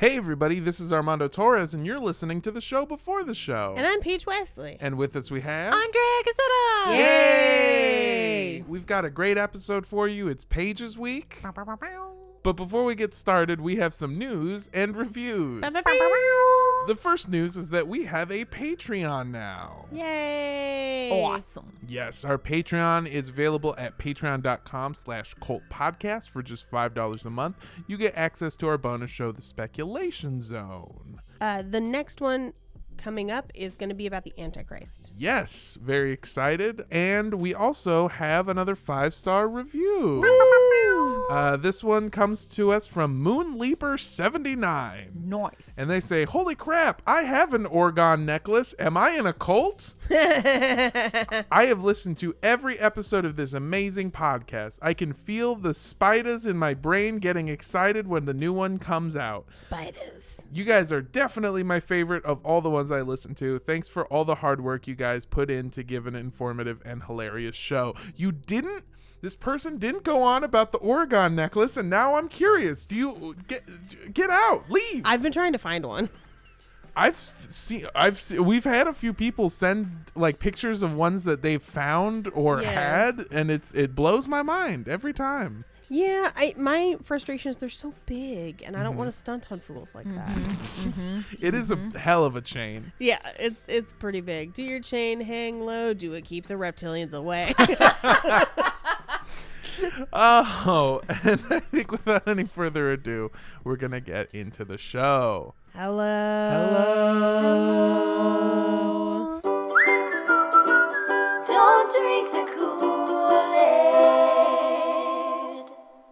Hey, everybody, this is Armando Torres, and you're listening to the show before the show. And I'm Paige Wesley. And with us, we have. Andrea Casetta. Yay! We've got a great episode for you. It's Pages Week. But before we get started, we have some news and reviews. The first news is that we have a Patreon now. Yay! Awesome. Yes, our Patreon is available at patreon.com slash cult podcast for just $5 a month. You get access to our bonus show, The Speculation Zone. Uh, the next one coming up is going to be about the Antichrist. Yes, very excited. And we also have another five star review. Uh, this one comes to us from Moonleaper79. Nice. And they say, Holy crap, I have an Orgon necklace. Am I in a cult? I have listened to every episode of this amazing podcast. I can feel the spiders in my brain getting excited when the new one comes out. Spiders. You guys are definitely my favorite of all the ones I listen to. Thanks for all the hard work you guys put in to give an informative and hilarious show. You didn't this person didn't go on about the Oregon necklace and now I'm curious. Do you get get out? Leave. I've been trying to find one. I've seen I've se- we've had a few people send like pictures of ones that they've found or Yeah. had and it's it blows my mind every time. Yeah, I my frustration is they're so big, and I Mm-hmm. don't want to stunt on fools like that. Mm-hmm. Mm-hmm. Mm-hmm. It is a hell of a chain. Yeah, it's it's pretty big. Do your chain hang low? Do it keep the reptilians away? Oh, and I think without any further ado, we're going to get into the show. Hello. Hello. Don't drink the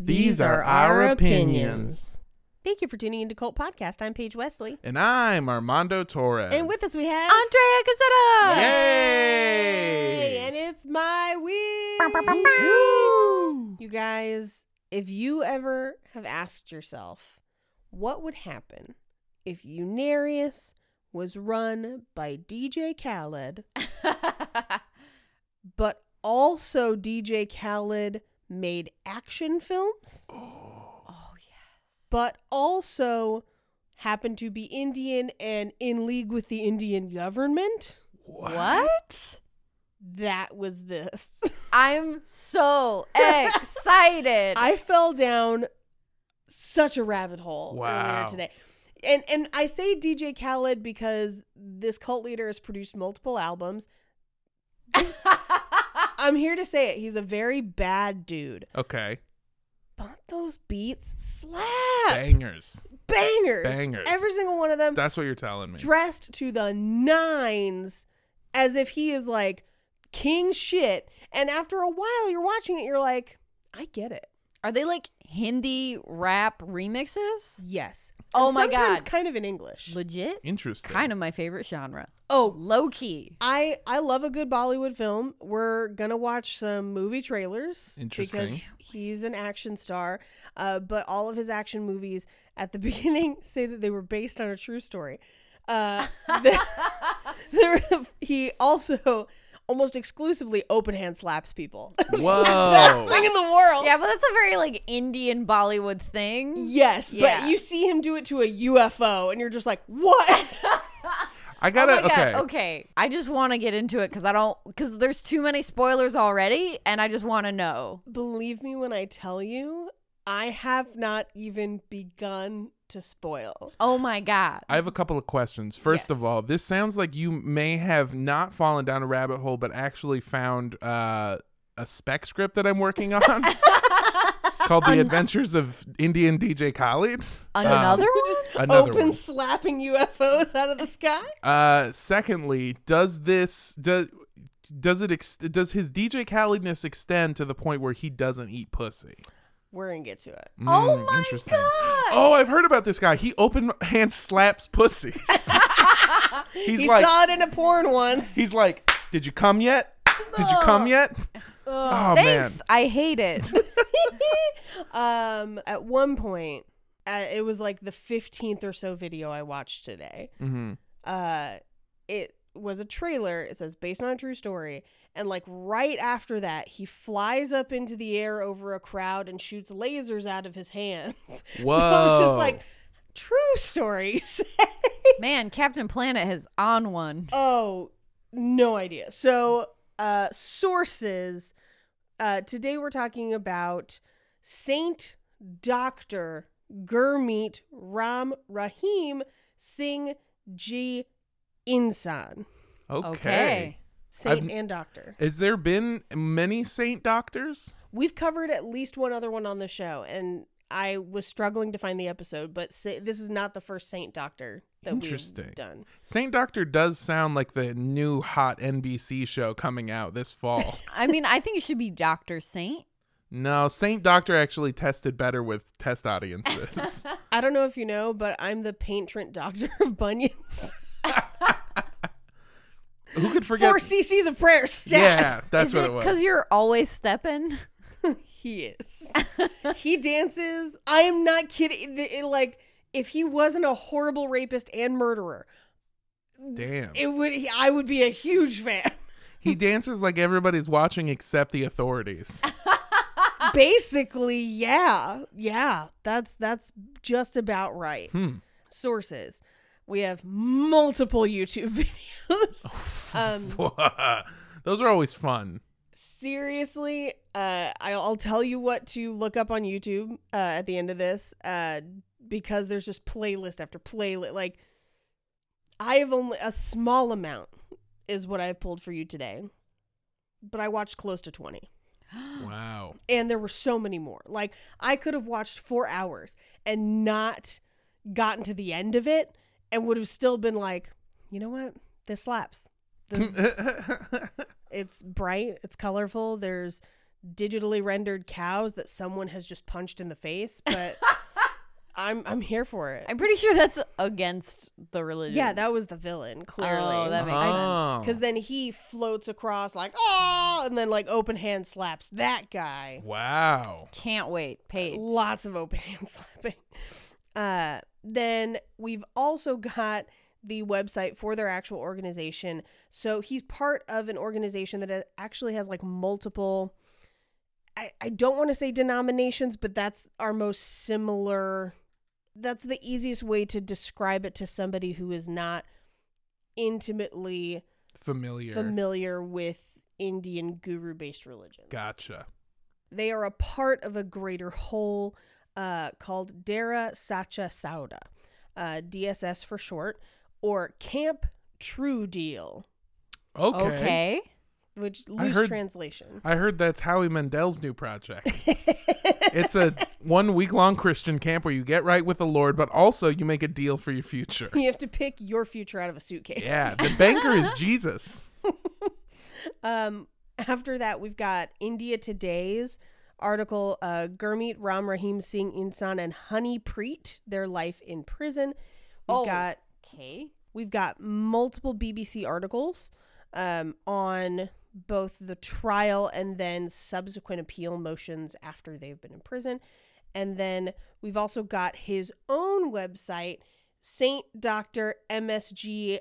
These are our opinions. Thank you for tuning into Cult Podcast. I'm Paige Wesley. And I'm Armando Torres. And with us we have Andrea Casetta. Yay! and it's my week. You guys, if you ever have asked yourself, what would happen if Unarius was run by DJ Khaled, but also DJ Khaled made action films, oh. oh yes. but also happened to be Indian and in league with the Indian government? What? That was this. I'm so excited. I fell down such a rabbit hole Wow. earlier today. And and I say DJ Khaled because this cult leader has produced multiple albums. I'm here to say it. He's a very bad dude. Okay. But those beats slap. Bangers. Bangers. Bangers. Every single one of them That's what you're telling me. dressed to the nines as if he is like king shit. And after a while you're watching it, you're like, I get it. Are they like Hindi rap remixes? Yes. Oh And my sometimes God. kind of in English. Legit? Interesting. Kind of my favorite genre. Oh, Low key. I I love a good Bollywood film. We're gonna watch some movie trailers because Interesting. he's an action star. Uh, but all of his action movies at the beginning say that they were based on a true story. Uh, the- there- he also almost exclusively open hand slaps people. Whoa. Thing in the world. Yeah, but that's a very like Indian Bollywood thing. Yes, Yeah. but you see him do it to a UFO, and you're just like, "What?" I Oh gotta. my God, okay. okay. I just want to get into it because I don't because there's too many spoilers already, and I just want to know. Believe me when I tell you, I have not even begun to spoil. Oh my god. I have a couple of questions. First of all, this sounds like you may have not fallen down a rabbit hole, but actually found uh, a spec script that I'm working on called "The Adventures of Indian DJ Khaled." Another Um, one? another Open one. slapping UFOs out of the sky. Uh, secondly, does this does does it ex- does his DJ Khaledness extend to the point where he doesn't eat pussy? We're gonna get to it. Oh Mm, my interesting. God. Oh, I've heard about this guy. He open hand slaps pussies. he's he like, saw it in a porn once. he's like, did you come yet? Did you come yet? Oh man. Thanks. I hate it. um, at one point, uh, it was like the fifteenth or so video I watched today. hmm uh it was a trailer it says based on a true story and like right after that he flies up into the air over a crowd and shoots lasers out of his hands Whoa. so i was just like true stories Man, Captain Planet has on one. oh no idea so uh sources uh today we're talking about saint dr gurmeet ram rahim singh ji insan okay. Okay. Saint I've- and doctor Has there been many saint doctors? We've covered at least one other one on the show, and I was struggling to find the episode, but sa- this is not the first Saint Doctor that Interesting. we've done. Saint Doctor does sound like the new hot NBC show coming out this fall. I mean, I think it should be Doctor Saint. no, Saint Doctor actually tested better with test audiences. I don't know if you know, but I'm the patron doctor of bunions. Who could forget? Four cc's of prayer. Stat. yeah, that's Is what it it was. because you're always stepping? He is. he dances. I am not kidding. The- it- like, if he wasn't a horrible rapist and murderer, Damn. it would. I would be a huge fan. He dances like everybody's watching except the authorities. Basically, yeah, yeah. That's that's just about right. Hmm. Sources. We have multiple YouTube videos. um, Those are always fun. seriously, uh, I'll, I'll tell you what to look up on YouTube uh, at the end of this, uh, because there's just playlist after playlist. Like, I have only a small amount is what I've pulled for you today, but I watched close to twenty. Wow. and there were so many more. Like I could have watched four hours and not gotten to the end of it, and would have still been like, you know what, this slaps. This, it's bright, it's colorful. There's digitally rendered cows that someone has just punched in the face, but I'm I'm here for it. I'm pretty sure that's against the religion. yeah, that was the villain clearly. Oh, that makes Oh. sense. because then he floats across like oh, and then like open hand slaps that guy. wow. Can't wait. Paige. Lots of open hand slapping. Uh, then we've also got the website for their actual organization. So he's part of an organization that uh, actually has like multiple. I, I don't want to say denominations, but that's our most similar. That's the easiest way to describe it to somebody who is not intimately Familiar. familiar with Indian guru based religions. Gotcha. They are a part of a greater whole uh, called Dera Sacha Sauda, uh, DSS for short, or Camp True Deal, Okay. Okay. which I loose heard- translation. I heard that's Howie Mandel's new project. it's a one week long Christian camp where you get right with the Lord, but also you make a deal for your future. You have to pick your future out of a suitcase. Yeah, the banker is Jesus. Um, after that, we've got India Today's article, uh, Gurmeet Ram Rahim Singh Insan and Honeypreet, their life in prison. We've Oh. got Okay. We've got multiple BBC articles um, on both the trial and then subsequent appeal motions after they've been in prison. And then we've also got his own website, Saint Doctor MSG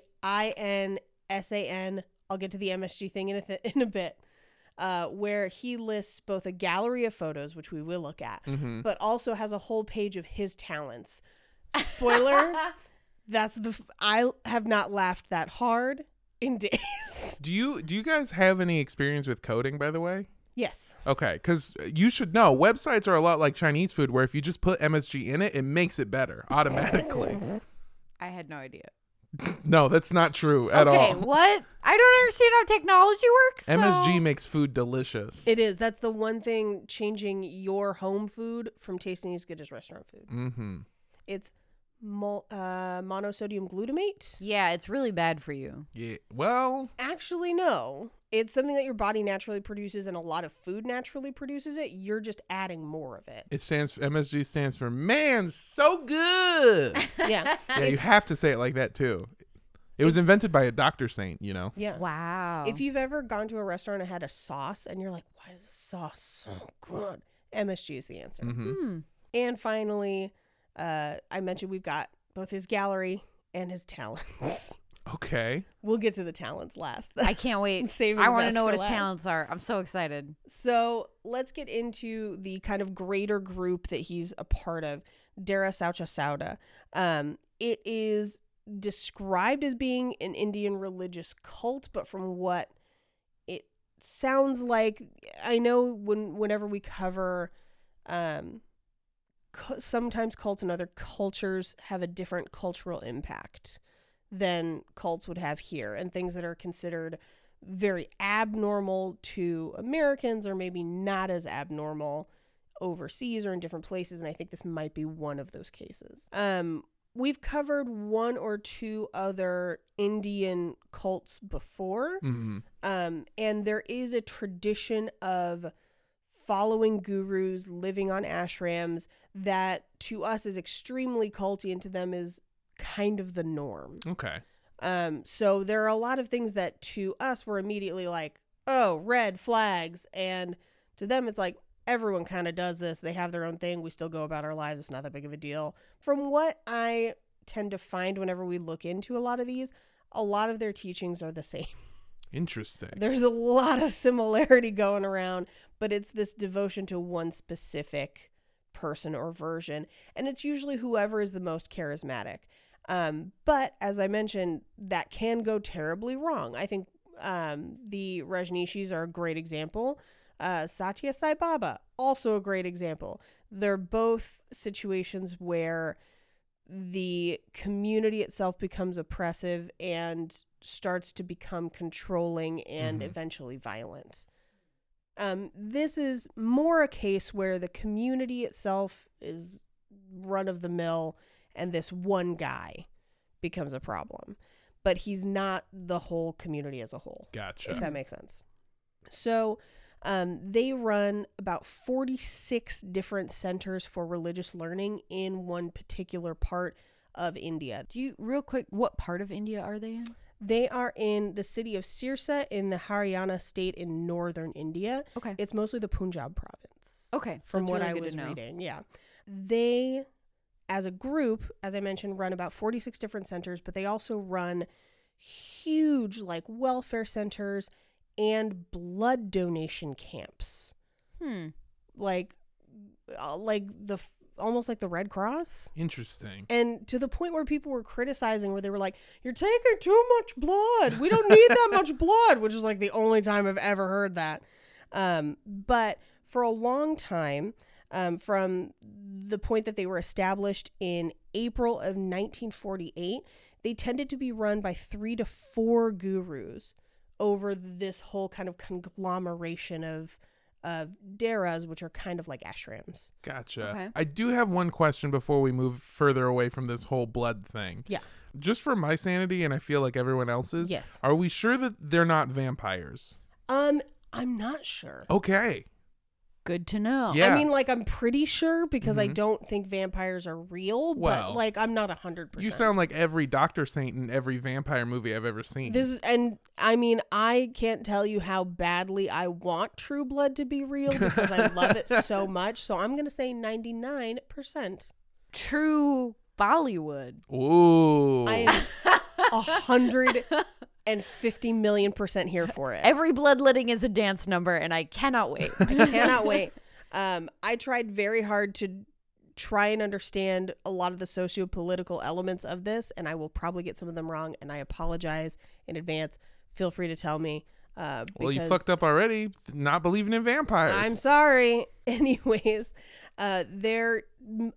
INSAN. I'll get to the MSG thing in a, th- in a bit, uh, where he lists both a gallery of photos, which we will look at, hmm but also has a whole page of his talents. Spoiler, that's the f- I have not laughed that hard in days. Do you do you guys have any experience with coding, by the way? yes. Okay, because you should know websites are a lot like Chinese food, where if you just put MSG in it, it makes it better automatically. I had no idea. no, that's not true at okay, all. what? I don't understand how technology works. so- MSG makes food delicious. It is. That's the one thing changing your home food from tasting as good as restaurant food. mm-hmm. It's mol- uh, monosodium glutamate. Yeah, it's really bad for you. Yeah. Well, Actually, no. It's something that your body naturally produces, and a lot of food naturally produces it. You're just adding more of it. it stands MSG stands for man so good. Yeah. yeah, you have to say it like that too. It was invented by a doctor saint, you know. Yeah. Wow. If you've ever gone to a restaurant and had a sauce and you're like, why is the sauce so good? MSG is the answer. hmm Hmm. And finally, uh, I mentioned we've got both his gallery and his talents. Okay. we'll get to the talents last. I can't wait. saving I want to know what his last. talents are. I'm so excited. So let's get into the kind of greater group that he's a part of, Dera Sacha Sauda. Um, it is described as being an Indian religious cult, but from what it sounds like, I know when whenever we cover, um, cu- sometimes cults in other cultures have a different cultural impact than cults would have here, and things that are considered very abnormal to Americans or maybe not as abnormal overseas or in different places and I think this might be one of those cases. Um we've covered one or two other Indian cults before. hmm Um and there is a tradition of following gurus, living on ashrams that to us is extremely culty and to them is kind of the norm. Okay. Um, so there are a lot of things that to us were immediately like, oh, red flags. And to them, it's like, everyone kind of does this. They have their own thing. We still go about our lives. It's not that big of a deal. From what I tend to find whenever we look into a lot of these, a lot of their teachings are the same. Interesting. There's a lot of similarity going around, but it's this devotion to one specific person or version. And it's usually whoever is the most charismatic. Um, but as I mentioned, that can go terribly wrong. I think um, the Rajneeshis are a great example. Uh, Satya Sai Baba, also a great example. They're both situations where the community itself becomes oppressive and starts to become controlling and Mhm. eventually violent. Um, this is more a case where the community itself is run of the mill and this one guy becomes a problem. But he's not the whole community as a whole Gotcha. if that makes sense. So, um, they run about 46 different centers for religious learning in one particular part of India. Do you real quick? What part of India are they in? They are in the city of Sirsa in the Haryana state in northern India. Okay. It's mostly the Punjab province. Okay. From that's what really I was reading. Yeah. They, as a group, as I mentioned, run about 46 different centers, but they also run huge, like, welfare centers and blood donation camps. Hmm. Like, uh, like the almost like the Red Cross. Interesting. And to the point where people were criticizing, where they were like, "You're taking too much blood. We don't need that much blood," which is like the only time I've ever heard that. Um, but for a long time, um, from the point that they were established in April of 1948, they tended to be run by three to four gurus over this whole kind of conglomeration of of daras, which are kind of like ashrams. Gotcha. Okay. I do have one question before we move further away from this whole blood thing. Yeah. Just for my sanity, and I feel like everyone else's. Yes. Are we sure that they're not vampires? Um, I'm not sure. Okay. Good to know. Yeah. I mean, like, I'm pretty sure because I Mhm. don't think vampires are real, Well, but like, I'm not a hundred percent. You sound like every Doctor Saint in every vampire movie I've ever seen. this, is, and I mean, I can't tell you how badly I want True Blood to be real because I love it so much. So I'm gonna say 99 percent. True Bollywood. Ooh. I am a hundred and fifty million percent here for it. Every bloodletting is a dance number, and I cannot wait. I cannot wait. Um, I tried very hard to try and understand a lot of the socio-political elements of this, and I will probably get some of them wrong, and I apologize in advance. Feel free to tell me. Uh, well, you fucked up already, not believing in vampires. I'm sorry. Anyways, uh, their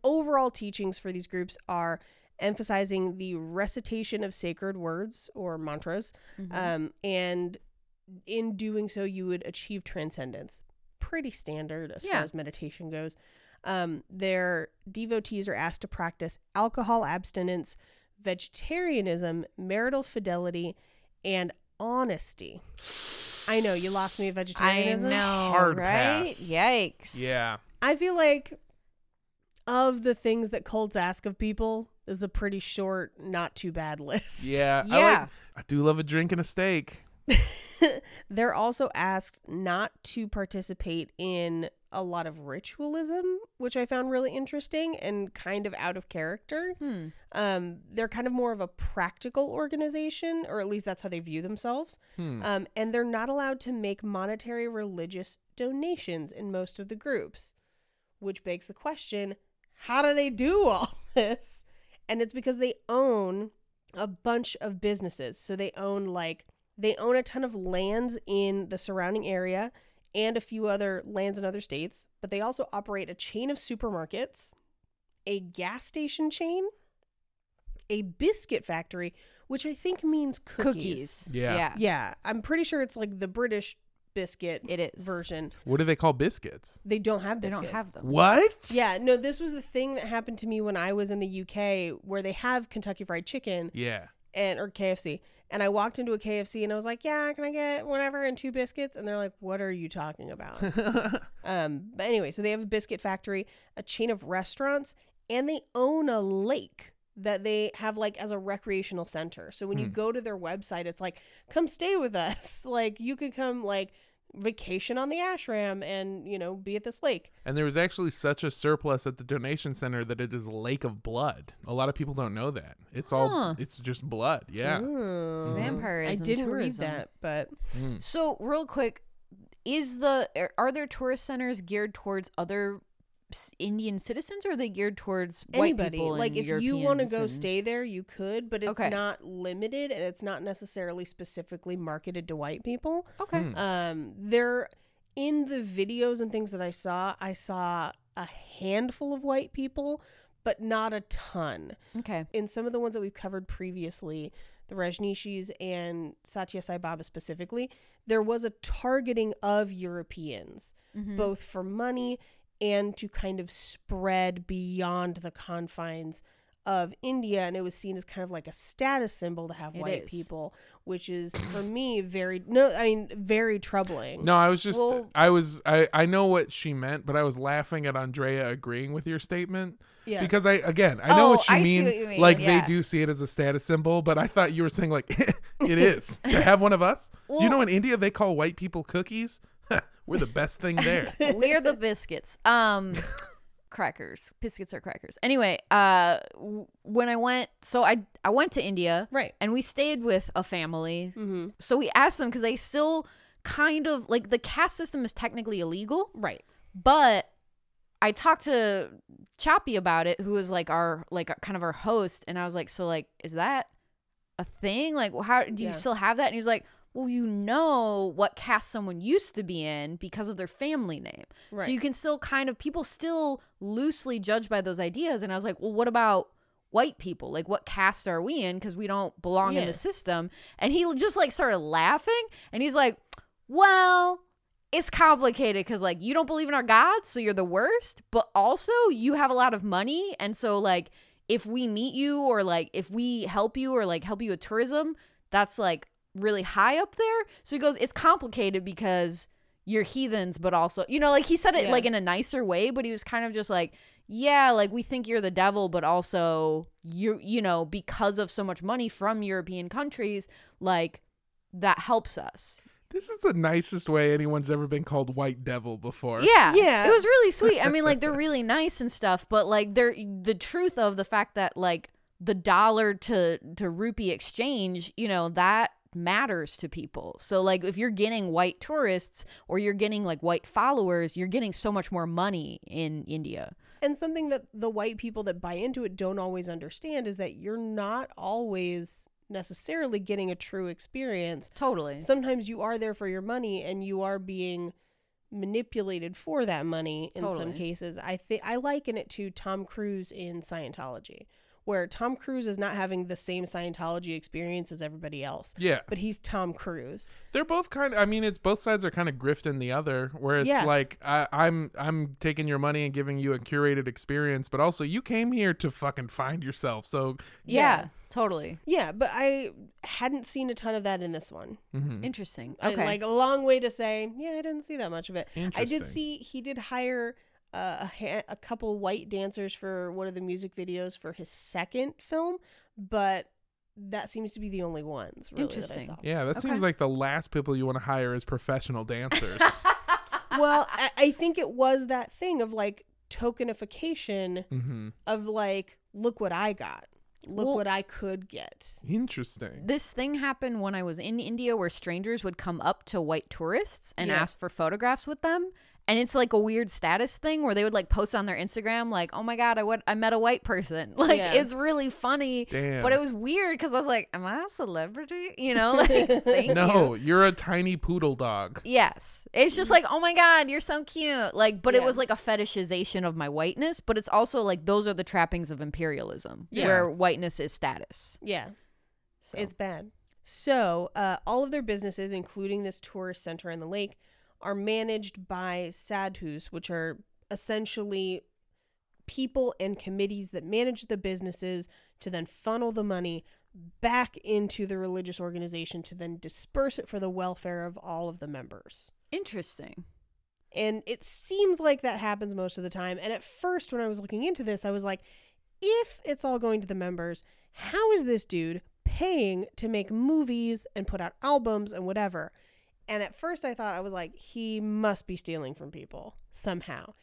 overall teachings for these groups are emphasizing the recitation of sacred words or mantras, Mhm. um, and in doing so, you would achieve transcendence. Pretty standard as Yeah. far as meditation goes. Um, their devotees are asked to practice alcohol abstinence, vegetarianism, marital fidelity, and honesty. I know you lost me at I vegetarianism. know, Hard right? pass. Yikes. Yeah. I feel like of the things that cults ask of people, this is a pretty short, not too bad list. Yeah. I, Yeah. like, I do love a drink and a steak. They're also asked not to participate in a lot of ritualism, which I found really interesting and kind of out of character. Hmm. Um, they're kind of more of a practical organization, or at least that's how they view themselves. Hmm. Um, and they're not allowed to make monetary religious donations in most of the groups, which begs the question how do they do all this? And it's because they own a bunch of businesses. So they own like, they own a ton of lands in the surrounding area and a few other lands in other states, but they also operate a chain of supermarkets, a gas station chain, a biscuit factory, which I think means cookies. Cookies. Yeah. Yeah. Yeah, I'm pretty sure it's like the British biscuit It is. version. What do they call biscuits? They don't have They biscuits. don't have them. What? Yeah, no, this was the thing that happened to me when I was in the UK where they have Kentucky Fried Chicken Yeah. and or KFC. And I walked into a KFC and I was like, "Yeah, can I get whatever and two biscuits?" And they're like, "What are you talking about?" um, but anyway, so they have a biscuit factory, a chain of restaurants, and they own a lake that they have like as a recreational center. So when you Hmm. go to their website, it's like, "Come stay with us." Like you could come like vacation on the ashram and, you know, be at this lake. And there was actually such a surplus at the donation center that it is a lake of blood. A lot of people don't know that. It's all it's just blood. Yeah. Ooh. Vampirism, I didn't tourism. read that, but Mm. So, real quick, is the are- are there tourist centers geared towards other s- Indian citizens, or are they geared towards white anybody people? like and if you want to go and- stay there you could but it's Okay. not limited and it's not necessarily specifically marketed to white people Okay. Hmm. um there in the videos and things that i saw i saw a handful of white people but not a ton Okay. in some of the ones that we've covered previously the rajnishis and satya sai baba specifically there was a targeting of europeans Mhm. both for money and to kind of spread beyond the confines of India. And it was seen as kind of like a status symbol to have It white is. people, which is for me very no, I mean very troubling. No, I was just Well- I was I I know what she meant, but I was laughing at Andrea agreeing with your statement yeah, because I again, I know Oh, what you I mean. what you mean, Like yeah. they do see it as a status symbol, but I thought you were saying like it is to have one of us. you know in India they call white people cookies? We're the best thing there. We're the biscuits. Um, crackers. Biscuits are crackers. Anyway, uh, when I went, so I I went to India, right. and we stayed with a family. Mm-hmm. So we asked them because they still kind of like the caste system is technically illegal, Right. but I talked to Choppy about it, who was like our like kind of our host, and I was like, so like, is that a thing? Like, how do you Yeah. still have that? And he was like, well, you know what cast someone used to be in because of their family name. Right. So you can still kind of people still loosely judge by those ideas. And I was like, well, what about white people? Like, what caste are we in? Because we don't belong in the system. And he just like started laughing, and he's like, well. It's complicated because like you don't believe in our gods, so you're the worst. But also you have a lot of money, and so like if we meet you or like if we help you or like help you with tourism, that's like really high up there. So he goes, it's complicated because you're heathens, but also, you know, like he said it Yeah. like in a nicer way, but he was kind of just like, yeah, like we think you're the devil, but also you, you know, because of so much money from European countries, like that helps us. This is the nicest way anyone's ever been called white devil before. Yeah. Yeah. It was really sweet. I mean, like they're really nice and stuff, but like they're the truth of the fact that like the dollar to to rupee exchange, you know, that matters to people. So like if you're getting white tourists or you're getting like white followers, you're getting so much more money in India. And something that the white people that buy into it don't always understand is that you're not always necessarily getting a true experience. Totally. Sometimes you are there for your money and you are being manipulated for that money in some cases. I think I liken it to Tom Cruise in Scientology where Tom Cruise is not having the same Scientology experience as everybody else. Yeah. But he's Tom Cruise. They're both kind of I mean it's both sides are kind of grifting the other where it's Yeah. like I, I'm I'm taking your money and giving you a curated experience, but also you came here to fucking find yourself. So Yeah, Yeah. totally. Yeah, but I hadn't seen a ton of that in this one. mhm. Interesting. I- Okay. like a long way to say, yeah, I didn't see that much of it. I did see he did hire uh, a, ha- a couple white dancers for one of the music videos for his second film, but that seems to be the only ones. Really, Interesting. That I saw. yeah, that Okay. seems like the last people you want to hire as professional dancers. well, I, I think it was that thing of like tokenification hmm of like, look what I got, look Well- what I could get. Interesting. this thing happened when I was in India where strangers would come up to white tourists and Yeah. ask for photographs with them. And it's like a weird status thing where they would like post on their Instagram, like, oh my God, I, went, I met a white person. Like, Yeah. it's really funny. Damn. But it was weird because I was like, am I a celebrity? You know, like, thank no, you. you're a tiny poodle dog. Yes. It's just like, oh my God, you're so cute. Like, but it was like a fetishization of my whiteness, but it's also like those are the trappings of imperialism Yeah. where whiteness is status. Yeah. So It's bad. So, uh, all of their businesses, including this tourist center in the lake, are managed by sadhus, which are essentially people and committees that manage the businesses to then funnel the money back into the religious organization to then disperse it for the welfare of all of the members. interesting. And it seems like that happens most of the time. And at first, when I was looking into this, I was like, if it's all going to the members, how is this dude paying to make movies and put out albums and whatever? And at first, I thought, I was like, he must be stealing from people somehow.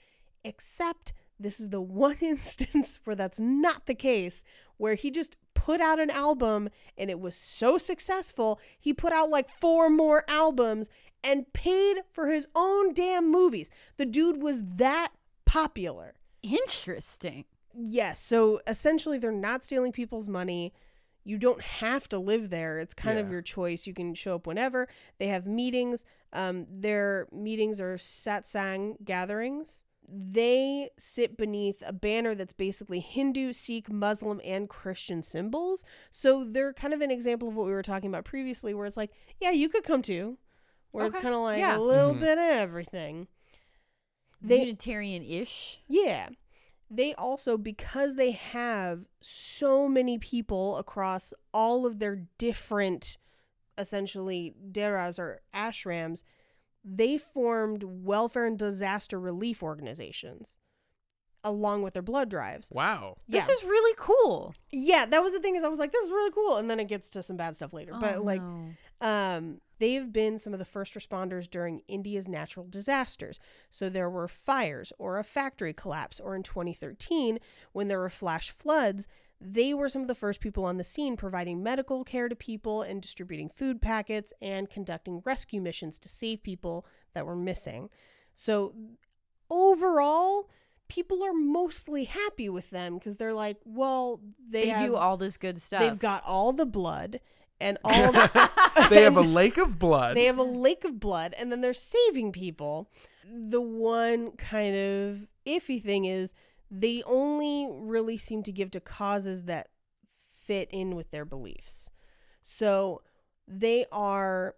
Except this is the one instance where that's not the case, where he just put out an album and it was so successful, he put out like four more albums and paid for his own damn movies. The dude was that popular. Interesting. Yes. So essentially, they're not stealing people's money. You don't have to live there. It's kind of your choice. You can show up whenever. They have meetings. Um, their meetings are satsang gatherings. They sit beneath a banner that's basically Hindu, Sikh, Muslim, and Christian symbols. So they're kind of an example of what we were talking about previously, where it's like, yeah, you could come too. Where it's kind of like Yeah. a little Mhm. bit of everything. They- Unitarian ish. Yeah. They also, because they have so many people across all of their different, essentially, deras or ashrams, they formed welfare and disaster relief organizations along with their blood drives. Wow. This Yeah. is really cool. Yeah, that was the thing is I was like, this is really cool. And then it gets to some bad stuff later. but Oh, like no. um, they've been some of the first responders during India's natural disasters. So there were fires or a factory collapse, or in 2013, when there were flash floods, they were some of the first people on the scene providing medical care to people and distributing food packets and conducting rescue missions to save people that were missing. So overall, people are mostly happy with them because they're like, well, they, they, have, do all this good stuff. they've got all the blood and all the they have a lake of blood. they have a lake of blood and then they're saving people. The one kind of iffy thing is they only really seem to give to causes that fit in with their beliefs. So they are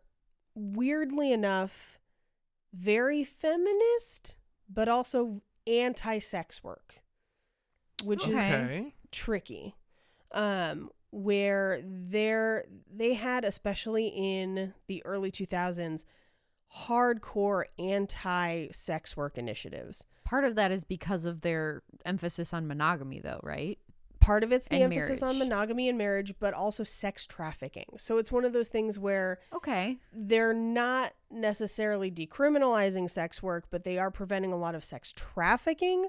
weirdly enough very feminist but also anti-sex work, which is Okay. okay. tricky um where they're they had especially in the early 2000s hardcore anti-sex work initiatives Part of that is because of their emphasis on monogamy, though, right? part of it's the And emphasis on monogamy and marriage but also sex trafficking so it's one of those things where Okay. they're not necessarily decriminalizing sex work but they are preventing a lot of sex trafficking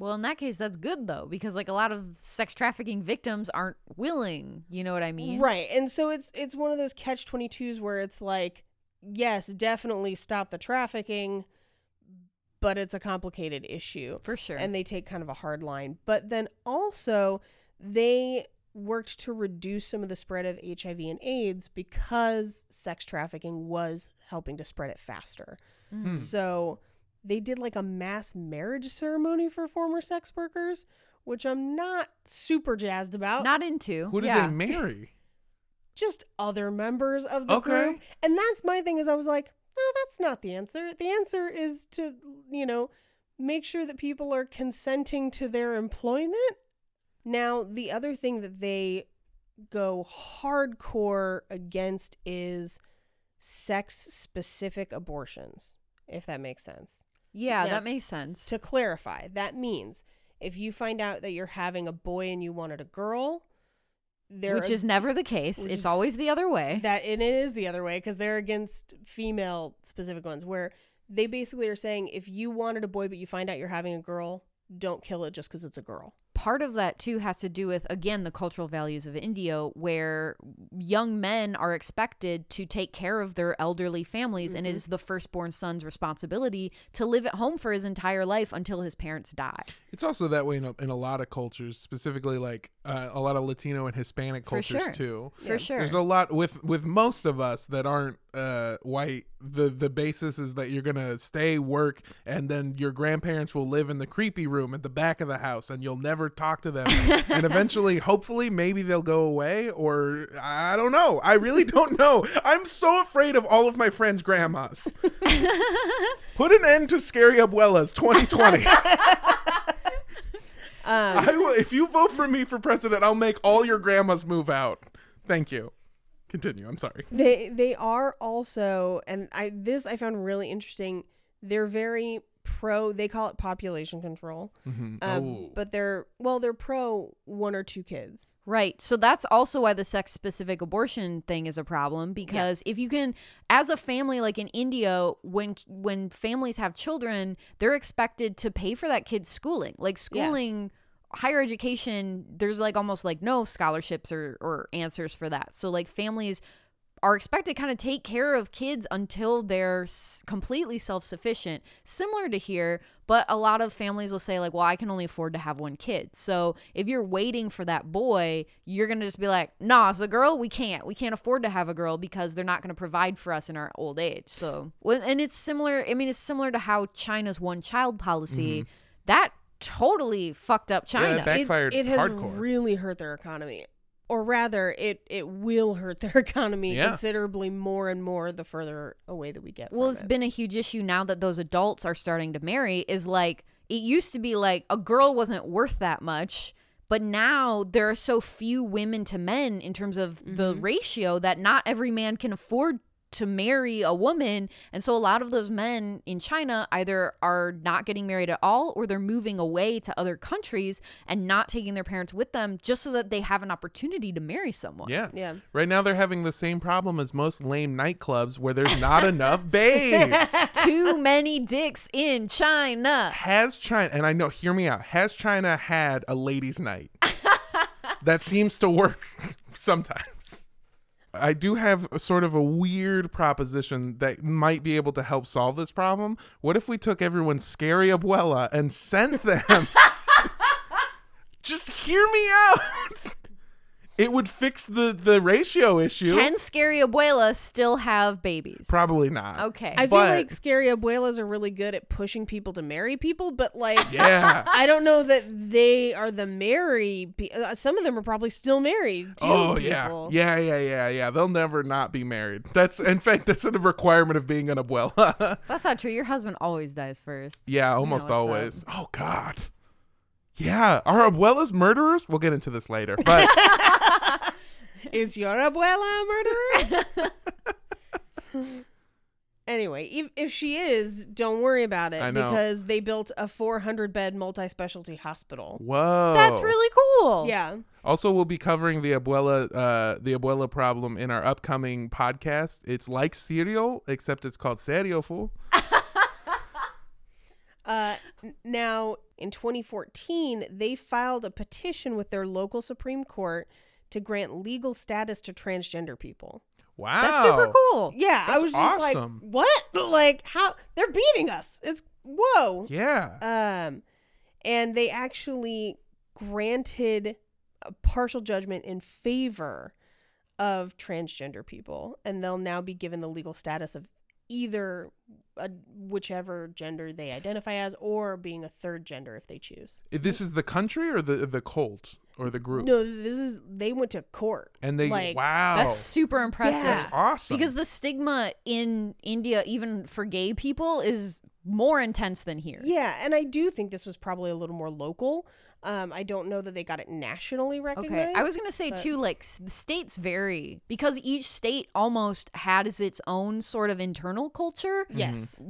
Well, in that case, that's good though, because like a lot of sex trafficking victims aren't willing. You know what I mean? Right. And so it's it's one of those catch 22s where it's like yes, definitely stop the trafficking, but it's a complicated issue. For sure. And they take kind of a hard line. But then also they worked to reduce some of the spread of HIV and AIDS because sex trafficking was helping to spread it faster. Mm. So they did like a mass marriage ceremony for former sex workers which I'm not super jazzed about. Not into. Who did yeah. they marry? just other members of the Okay. group. And that's my thing is I was like, no, that's not the answer. The answer is to, you know, make sure that people are consenting to their employment. Now, the other thing that they go hardcore against is sex specific abortions, if that makes sense. Yeah, Now, that makes sense. To clarify, that means if you find out that you're having a boy and you wanted a girl, there Which are- is never the case. It's is- always the other way. that and it is the other way because they're against female specific ones where they basically are saying if you wanted a boy but you find out you're having a girl, don't kill it just because it's a girl. Part of that too has to do with again the cultural values of India where young men are expected to take care of their elderly families and it is the firstborn son's responsibility to live at home for his entire life until his parents die. It's also that way in a, in a lot of cultures, specifically like uh, a lot of Latino and Hispanic cultures sure. too. For sure. There's a lot with with most of us that aren't uh, white. The the basis is that you're gonna stay, work, and then your grandparents will live in the creepy room at the back of the house, and you'll never talk to them. and eventually, hopefully, maybe they'll go away, or I don't know. I really don't know. I'm so afraid of all of my friends' grandmas. Put an end to scary abuelas 2020. Um, I will, if you vote for me for president, I'll make all your grandmas move out. Thank you. Continue. I'm sorry. they they are also and I this I found really interesting. They're very pro. They call it population control, Mhm. um, oh. but they're well they're pro one or two kids. Right. So that's also why the sex specific abortion thing is a problem because if you can as a family like in India when when families have children, they're expected to pay for that kid's schooling. Like Yeah. Higher education, there's like almost like no scholarships or or answers for that. So like families are expected to kind of take care of kids until they're s- completely self-sufficient similar to here but a lot of families will say like well i can only afford to have one kid. So if you're waiting for that boy you're gonna just be like nah it's a girl we can't. We can't afford to have a girl because they're not gonna provide for us in our old age. So and it's similar i mean it's similar to how china's one child policy mm-hmm. that totally fucked up china that It's- backfired it has hardcore. really hurt their economy. Or rather, it it will hurt their economy Yeah. considerably more and more the further away that we get. Well, from it's it. been a huge issue now that those adults are starting to marry. Is like it used to be like a girl wasn't worth that much, but now there are so few women to men in terms of the Mm-hmm. ratio that not every man can afford to marry a woman. And so a lot of those men in China either are not getting married at all or they're moving away to other countries and not taking their parents with them just so that they have an opportunity to marry someone. Yeah. Yeah. Right now they're having the same problem as most lame nightclubs where there's not enough babes. Too many dicks in China. Has China and I know hear me out. Has China had a ladies night? that seems to work sometimes. I do have a sort of a weird proposition that might be able to help solve this problem. What if we took everyone's scary abuela and sent them? Just hear me out. It would fix the the ratio issue. Can scary abuela still have babies? Probably not. Okay. I feel But- like scary abuelas are really good at pushing people to marry people, but like Yeah. I don't know that they are the marry. Pe- uh, some of them are probably still married. To Oh yeah, people. yeah, yeah, yeah, yeah. They'll never not be married. That's in fact that's a requirement of being an abuela. That's not true. Your husband always dies first. yeah, almost what's up. always. Oh God. Yeah, are abuelas murderers? We'll get into this later. But Is your abuela a murderer? anyway, if, if she is, don't worry about it I know. because they built a 400 bed multi specialty hospital. whoa, That's really cool. Yeah. Also, we'll be covering the abuela, uh, the abuela problem in our upcoming podcast. It's like Serial, except it's called cereal fool. Uh, now, in 2014, they filed a petition with their local Supreme Court to grant legal status to transgender people. Wow, That's super cool. Yeah, I was just awesome. like, what? Like, how? They're beating us. It's whoa. Yeah, Um, and they actually granted a partial judgment in favor of transgender people, and they'll now be given the legal status of either a, whichever gender they identify as or being a third gender if they choose. This is the country or the the cult or the group? No, this is they went to court. And they like, wow. That's super impressive. Yeah. That's awesome. Because the stigma in India, even for gay people, is more intense than here. Yeah, and I do think this was probably a little more local. Um, I don't know that they got it nationally recognized. Okay, I was gonna say but- too, like the states vary because each state almost has its own sort of internal culture Yes.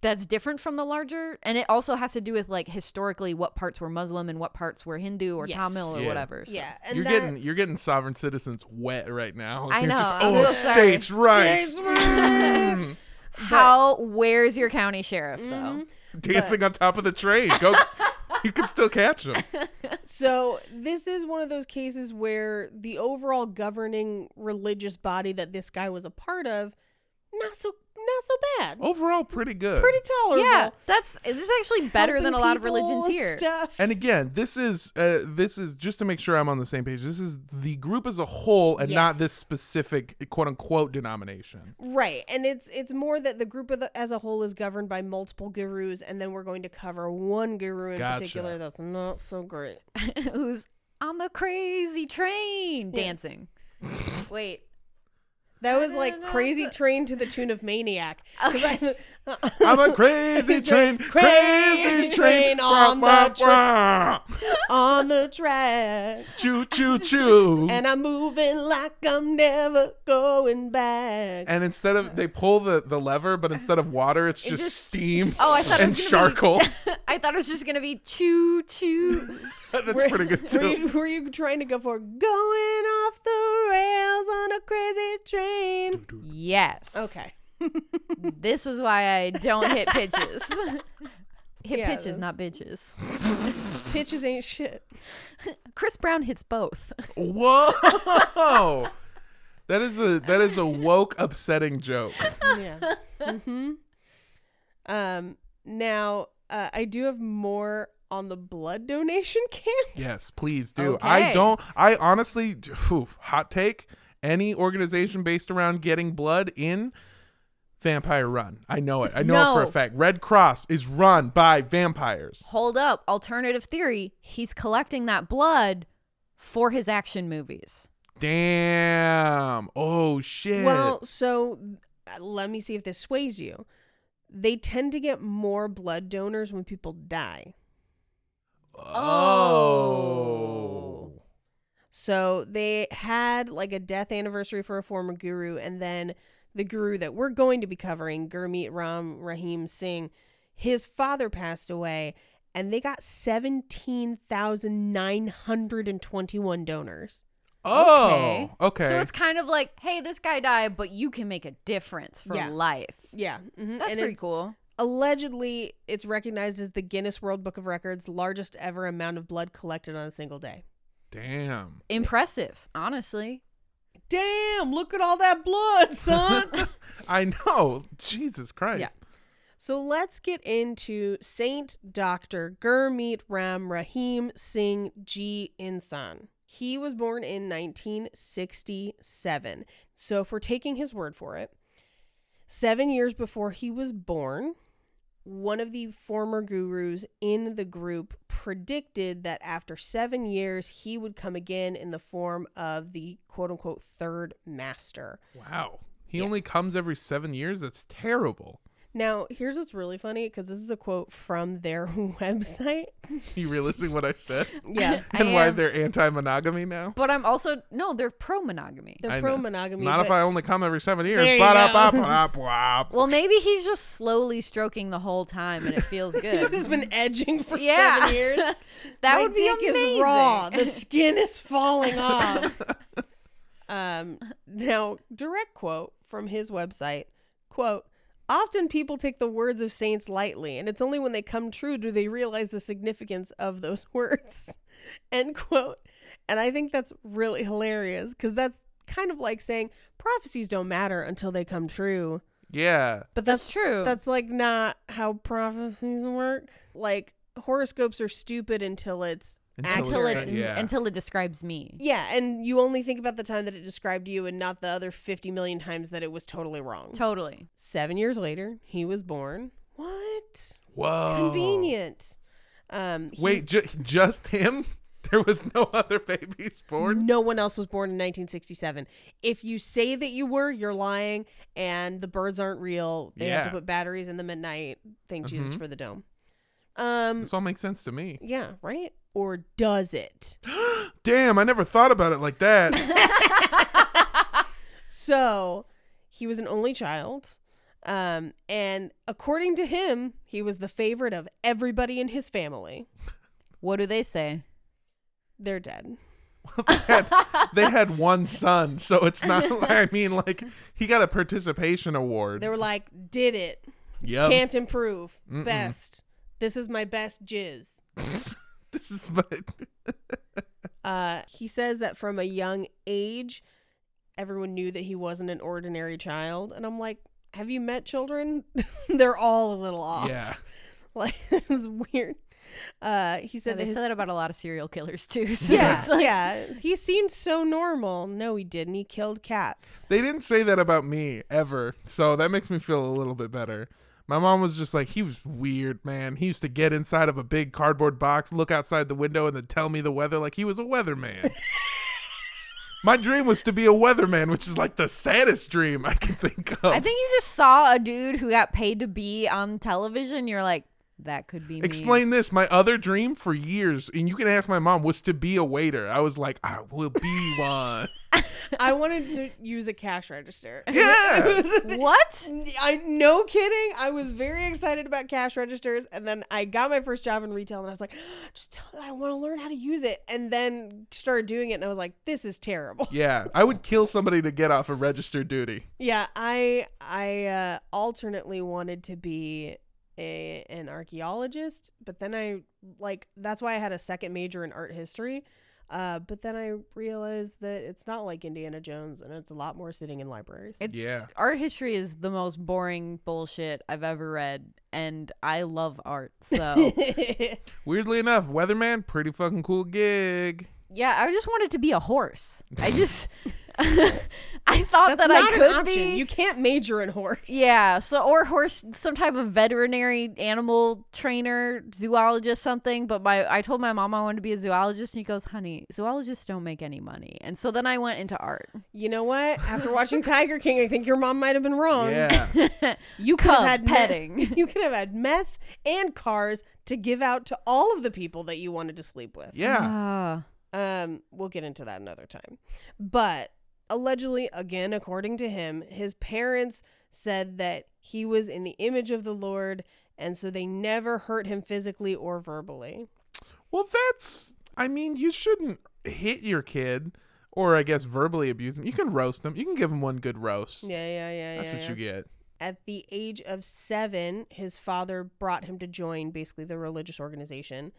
that's different from the larger, and it also has to do with like historically what parts were Muslim and what parts were Hindu or Yes. Tamil or Yeah. whatever. so- Yeah, and you're that, getting you're getting sovereign citizens wet right now. I You're know, Just, oh, so states' rights. States' rights. Mm. How? Where's your county sheriff though? Dancing on top of the train. Go. You can still catch them. So this is one of those cases where the overall governing religious body that this guy was a part of, not so not so bad. Overall, pretty good. Pretty tolerable. Yeah, that's this is actually better than a lot of people religions and here. Stuff. And again, this is uh, this is just to make sure I'm on the same page. This is the group as a whole, and not Yes. this specific quote unquote denomination. Right, and it's it's more that the group of the, as a whole is governed by multiple gurus, and then we're going to cover one guru in Gotcha. particular that's not so great. Who's on the crazy train Yeah. dancing? Wait, That was like no, crazy train to the tune of Maniac. I- I'm a crazy train, crazy train on Wah, the wah, wah. On the track, Choo choo choo. and I'm moving like I'm never going back. And instead of they pull the, the lever, but instead of water, it's just, just- steam Oh, I thought it and was gonna be- charcoal. I thought it was just gonna be choo choo. That's Were- pretty good Were too. you, were you trying to go for going off the rails on a crazy train? yes. Okay. This is why I don't hit pitches. Hit Yeah, pitches, not bitches. Pitches ain't shit. Chris Brown hits both. Whoa! that is a that is a woke upsetting joke. Yeah. hmm Um. Now, uh, I do have more on the blood donation camp. Yes, please do. I don't. I honestly, phew, hot take. Any organization based around getting blood in vampire run. I know it. I know it for a fact. Red Cross is run by vampires. Hold up. Alternative theory. He's collecting that blood for his action movies. Damn. Oh shit. Well, so uh, let me see if this sways you. They tend to get more blood donors when people die. oh. So they had like a death anniversary for a former guru, and then the guru that we're going to be covering, Gurmeet Ram Rahim Singh, his father passed away, and they got 17,921 donors. Oh. Okay. So it's kind of like, hey, this guy died, but you can make a difference for Yeah. life. Yeah. mhm, That's and pretty cool. Allegedly, it's recognized as the Guinness World Book of Records largest ever amount of blood collected on a single day. Damn. Impressive, honestly. Damn, look at all that blood, son. I know. Jesus Christ. Yeah. So let's get into Saint Dr. Gurmeet Ram Rahim Singh Ji Insan. He was born in 1967. So if we're taking his word for it, seven years before he was born, one of the former gurus in the group predicted that after seven years, he would come again in the form of the quote unquote third master. Wow. He Yeah. only comes every seven years? That's terrible. Now, here's what's really funny because this is a quote from their website. You realizing what I said? Yeah. and why they're anti monogamy now? But I'm also no, they're pro monogamy. They're pro monogamy. Not if I only come every seven years. There you Ba-da-ba-ba-ba-ba. Well, maybe he's just slowly stroking the whole time, and it feels He's good. just been edging for yeah, seven years. that My would be dick amazing. is raw. The skin is falling off. um, now, direct quote from his website quote, Often people take the words of saints lightly, and it's only when they come true do they realize the significance of those words. End quote. And I think that's really hilarious because that's kind of like saying prophecies don't matter until they come true. yeah. But That's that's true. that's like not how prophecies work. Like horoscopes are stupid until it's until it yeah. until it describes me. Yeah, and you only think about the time that it described you and not the other 50 million times that it was totally wrong. Totally. Seven years later, he was born. What? Whoa. Convenient. Um, he- Wait, ju- just him? There was no other babies born? No one else was born in 1967. If you say that you were, you're lying, and the birds aren't real. They have to put batteries in them at night. Thank Jesus Mhm. for the dome. Um, This all makes sense to me. yeah, right? Or does it? Damn, I never thought about it like that. So he was an only child. Um, and according to him, he was the favorite of everybody in his family. What do they say? They're dead. they, had, they had one son, so it's not I mean, like, he got a participation award. They were like, did it. Yep. Can't improve. Mm-mm. Best. This is my best jizz. this is my. Uh, he says that from a young age, everyone knew that he wasn't an ordinary child. And I'm like, have you met children? They're all a little off. Yeah. Like, it's weird. Uh, he Yeah, said they his said that about a lot of serial killers too. So yeah, it's like- yeah. He seemed so normal. No, he didn't. He killed cats. They didn't say that about me ever, so that makes me feel a little bit better. My mom was just like, he was weird, man. He used to get inside of a big cardboard box, look outside the window, and then tell me the weather like he was a weatherman. My dream was to be a weatherman, which is like the saddest dream I can think of. I think you just saw a dude who got paid to be on television. You're like, that could be me. Explain this. My other dream for years, and you can ask my mom, was to be a waiter. I was like, I will be one. I wanted to use a cash register. Yeah. What? I no kidding. I was very excited about cash registers, and then I got my first job in retail, and I was like, just tell I want to learn how to use it, and then started doing it, and I was like, this is terrible. yeah. I would kill somebody to get off of registered duty. Yeah, I I uh, alternately wanted to be a an archaeologist, but then I like that's why I had a second major in art history. Uh, but then I realized that it's not like Indiana Jones, and it's a lot more sitting in libraries. It's Yeah. art history is the most boring bullshit I've ever read, and I love art. So Weirdly enough, weatherman, pretty fucking cool gig. yeah, I just wanted to be a horse. I just I thought That's that I not an could option. be. You can't major in horse. Yeah, so or horse, some type of veterinary animal trainer, zoologist, something. But my, I told my mom I wanted to be a zoologist, and he goes, "Honey, zoologists don't make any money." And so then I went into art. You know what? After watching Tiger King, I think your mom might have been wrong. Yeah. You could have had petting. Meth, you could have had meth and cars to give out to all of the people that you wanted to sleep with. Yeah. Ah. Um, we'll get into that another time. But allegedly, again, according to him, his parents said that he was in the image of the Lord, and so they never hurt him physically or verbally. Well, that's. I mean, you shouldn't hit your kid, or I guess verbally abuse him. You can roast him. You can give him one good roast. Yeah, yeah, yeah. That's yeah, what yeah. you get. At the age of seven, his father brought him to join basically the religious organization.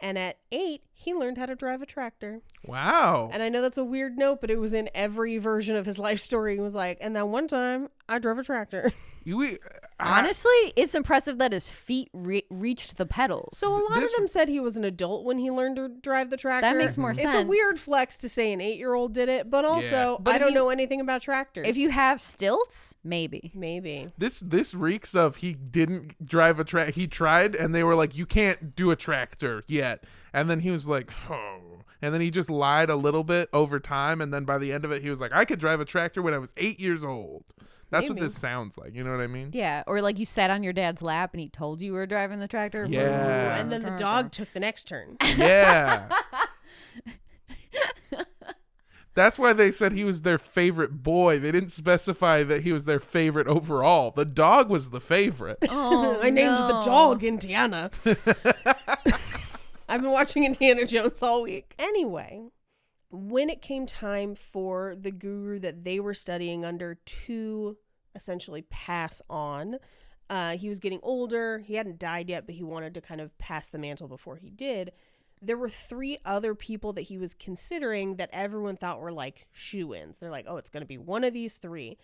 And at eight, he learned how to drive a tractor. Wow. And I know that's a weird note, but it was in every version of his life story. He was like, and then one time I drove a tractor. You. I- Honestly, it's impressive that his feet re- reached the pedals. So a lot This- of them said he was an adult when he learned to drive the tractor. that makes more sense. It's sense. a weird flex to say an eight year old did it, but also But I if don't you- know anything about tractors. If you have stilts, maybe. maybe. This this reeks of he didn't drive a track. He tried, and they were like, "You can't do a tractor yet." And then he was like, "Oh." And then he just lied a little bit over time, and then by the end of it, he was like, "I could drive a tractor when I was eight years old." That's what this sounds like. You know what I mean? Yeah, or like you sat on your dad's lap and he told you were driving the tractor. Yeah. And then the dog took the next turn. Yeah. That's why they said he was their favorite boy. They didn't specify that he was their favorite overall. The dog was the favorite. Oh, I named the dog Indiana. I've been watching Indiana Jones all week. Anyway, when it came time for the guru that they were studying under to essentially pass on, uh, he was getting older. He hadn't died yet, but he wanted to kind of pass the mantle before he did. There were three other people that he was considering that everyone thought were like shoe ins. They're like, oh, it's going to be one of these three.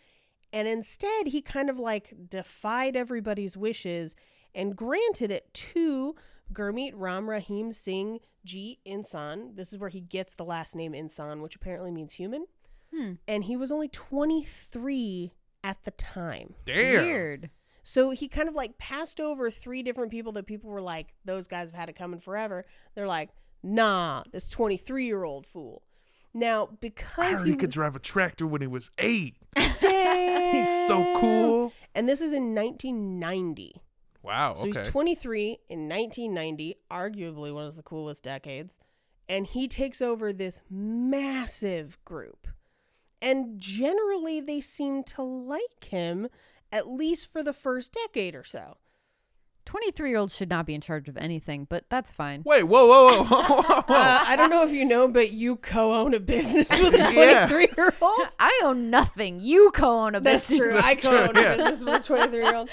And instead, he kind of like defied everybody's wishes and granted it to Gurmeet Ram Rahim Singh Ji Insan. This is where he gets the last name Insan, which apparently means human. Hmm. And he was only 23 at the time. Damn. Weird. So he kind of like passed over three different people that people were like, those guys have had it coming forever. They're like, nah, this 23 year old fool. Now, I because heard he he could was- drive a tractor when he was eight. Damn. He's so cool. And this is in 1990. Wow. So Okay. he's 23 in 1990, arguably one of the coolest decades. And he takes over this massive group. And generally, they seem to like him, at least for the first decade or so. 23 year olds should not be in charge of anything, but that's fine. Wait. Whoa. Whoa. Whoa. whoa, whoa, whoa. Uh, I don't know if you know, but you co own a business with a Yeah. 23 year old. I own nothing. You co-own a That's business. true. I true, co own a yeah. business with a 23 year old.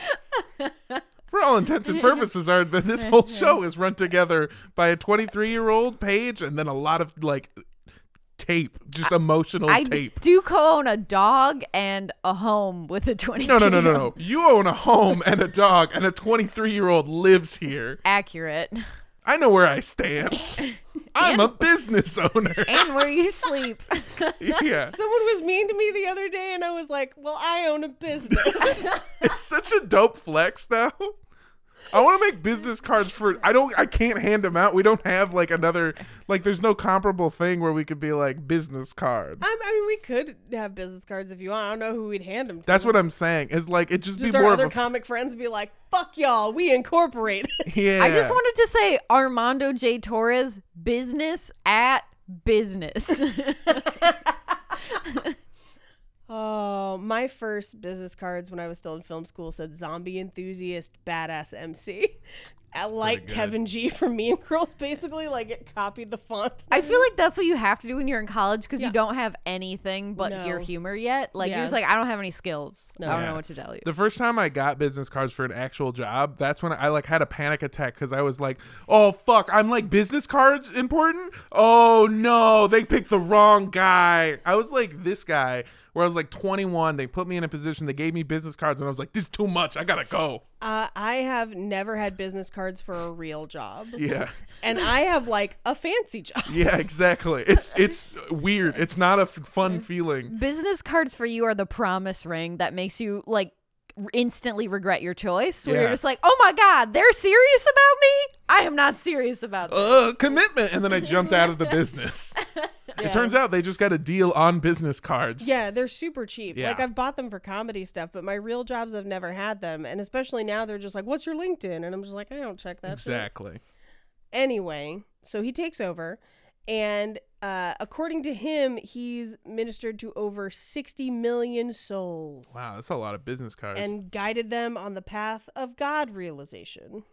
For all intents and purposes, are that this whole show is run together by a 23 year old page and then a lot of like tape, just emotional I tape. do co-own a dog and a home with a 23 No, no, no, no, no. You own a home and a dog, and a 23 year old lives here. Accurate. I know where I stand. I'm a business owner. And where you sleep. yeah. Someone was mean to me the other day, and I was like, well, I own a business. It's such a dope flex, though. I want to make business cards for. I don't. I can't hand them out. We don't have like another. Like, there's no comparable thing where we could be like business cards. I, I mean, we could have business cards if you want. I don't know who we'd hand them to. That's what I'm saying. Is like it just, Just be our more other of a. comic friends be like, fuck y'all, we incorporate. yeah. I just wanted to say Armando J. Torres, business at business. oh, my first business cards when I was still in film school said zombie enthusiast, badass MC. I like. Kevin G from Mean Girls, basically. Like, it copied the font. I feel like that's what you have to do when you're in college because Yeah. you don't have anything but No. your humor yet. Like Yeah. you're just like, I don't have any skills. No. I don't Yeah. know what to tell you. The first time I got business cards for an actual job, that's when I like had a panic attack because I was like, "Oh fuck, I'm like business cards important? Oh no, they picked the wrong guy." I was like this guy where I was like 21. They put me in a position. They gave me business cards, and I was like, "This is too much. I gotta go." Uh, I have never had business cards for a real job. Yeah, And I have like a fancy job. yeah, exactly. It's it's weird. It's not a f- fun feeling. Business cards for you are the promise ring that makes you like instantly regret your choice. Where Yeah. you're just like, oh my god, they're serious about me. I am not serious about this. Uh, commitment, and then I jumped out of the business. Yeah. It turns out they just got a deal on business cards. Yeah, they're super cheap. Yeah. Like I've bought them for comedy stuff, but my real jobs I've never had them. And especially now they're just like, "What's your LinkedIn?" And I'm just like, "I don't check that." shit." exactly. Anyway, so he takes over and uh, according to him, he's ministered to over 60 million souls Wow, that's a lot of business cards. and guided them on the path of God realization.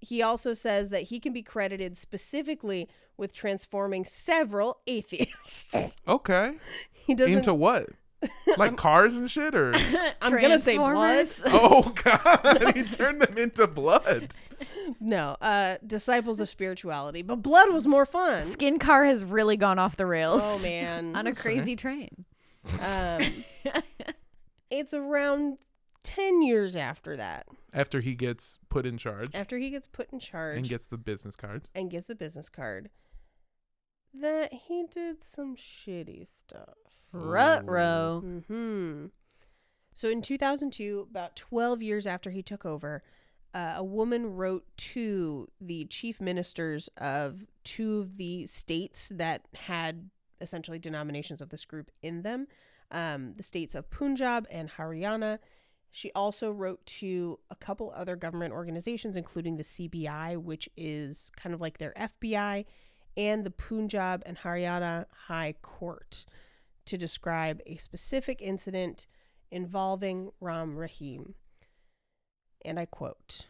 He also says that he can be credited specifically with transforming several atheists. okay. He doesn't Into what? Like cars and shit, or I'm gonna say blood. Transformers. oh god, he turned them into blood. No, uh, disciples of spirituality, but blood was more fun. Skin car has really gone off the rails. Oh man, On a crazy train. um, it's around ten years after that, After he gets put in charge after he gets put in charge and gets the business card. and gets the business card, that he did some shitty stuff. Rut-row. Hmm. So in 2002, about 12 years after he took over, uh, a woman wrote to the chief ministers of two of the states that had essentially denominations of this group in them, um, the states of Punjab and Haryana. She also wrote to a couple other government organizations, including the CBI, which is kind of like their FBI, and the Punjab and Haryana High Court to describe a specific incident involving Ram Rahim. And I quote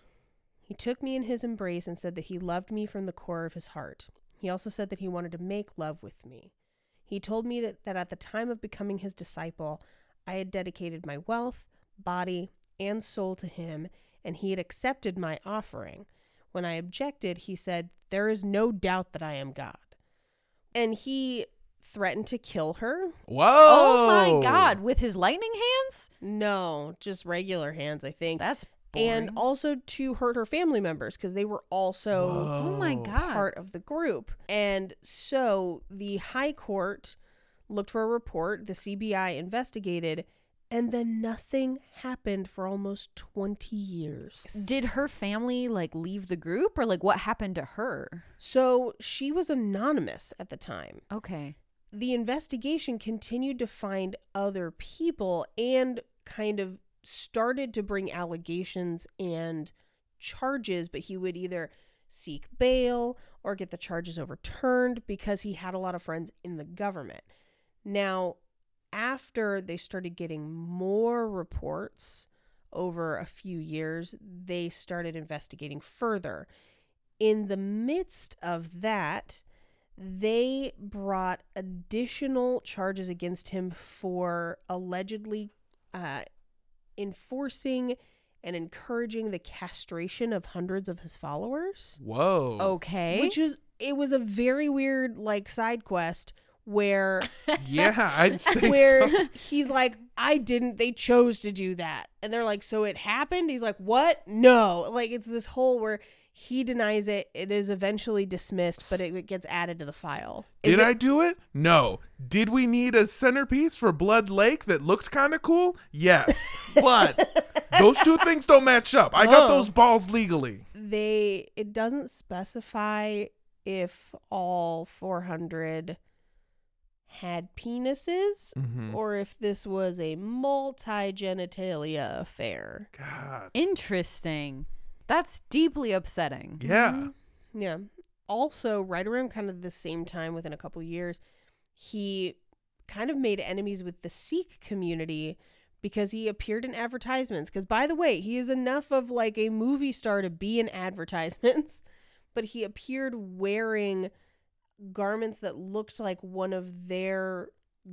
He took me in his embrace and said that he loved me from the core of his heart. He also said that he wanted to make love with me. He told me that, that at the time of becoming his disciple, I had dedicated my wealth, body, and soul to him, and he had accepted my offering. When I objected, he said, There is no doubt that I am God. And he threatened to kill her. Whoa! Oh my god, with his lightning hands? No, just regular hands, I think. That's and also to hurt her family members because they were also Oh my god. part of the group. And so the High Court looked for a report, the CBI investigated, and then nothing happened for almost 20 years. Did her family like leave the group or like what happened to her? So she was anonymous at the time. Okay. The investigation continued to find other people and kind of started to bring allegations and charges, but he would either seek bail or get the charges overturned because he had a lot of friends in the government. Now, after they started getting more reports over a few years, they started investigating further. In the midst of that, they brought additional charges against him for allegedly uh, enforcing and encouraging the castration of hundreds of his followers Whoa. Okay. which was it was a very weird like side quest where Yeah, I'd say where so. he's like I didn't they chose to do that and they're like so it happened he's like what no like it's this whole where he denies it it is eventually dismissed but it gets added to the file Did it- I do it? No. Did we need a centerpiece for Blood Lake that looked kind of cool? Yes. But those two things don't match up. I got oh. those balls legally. they it doesn't specify if all 400 had penises Mhm. or if this was a multi-genitalia affair God. Interesting. That's deeply upsetting. Yeah. Mm-hmm. Yeah. Also, right around kind of the same time, within a couple years, he kind of made enemies with the Sikh community because he appeared in advertisements. Because, by the way, he is enough of like a movie star to be in advertisements, but he appeared wearing garments that looked like one of their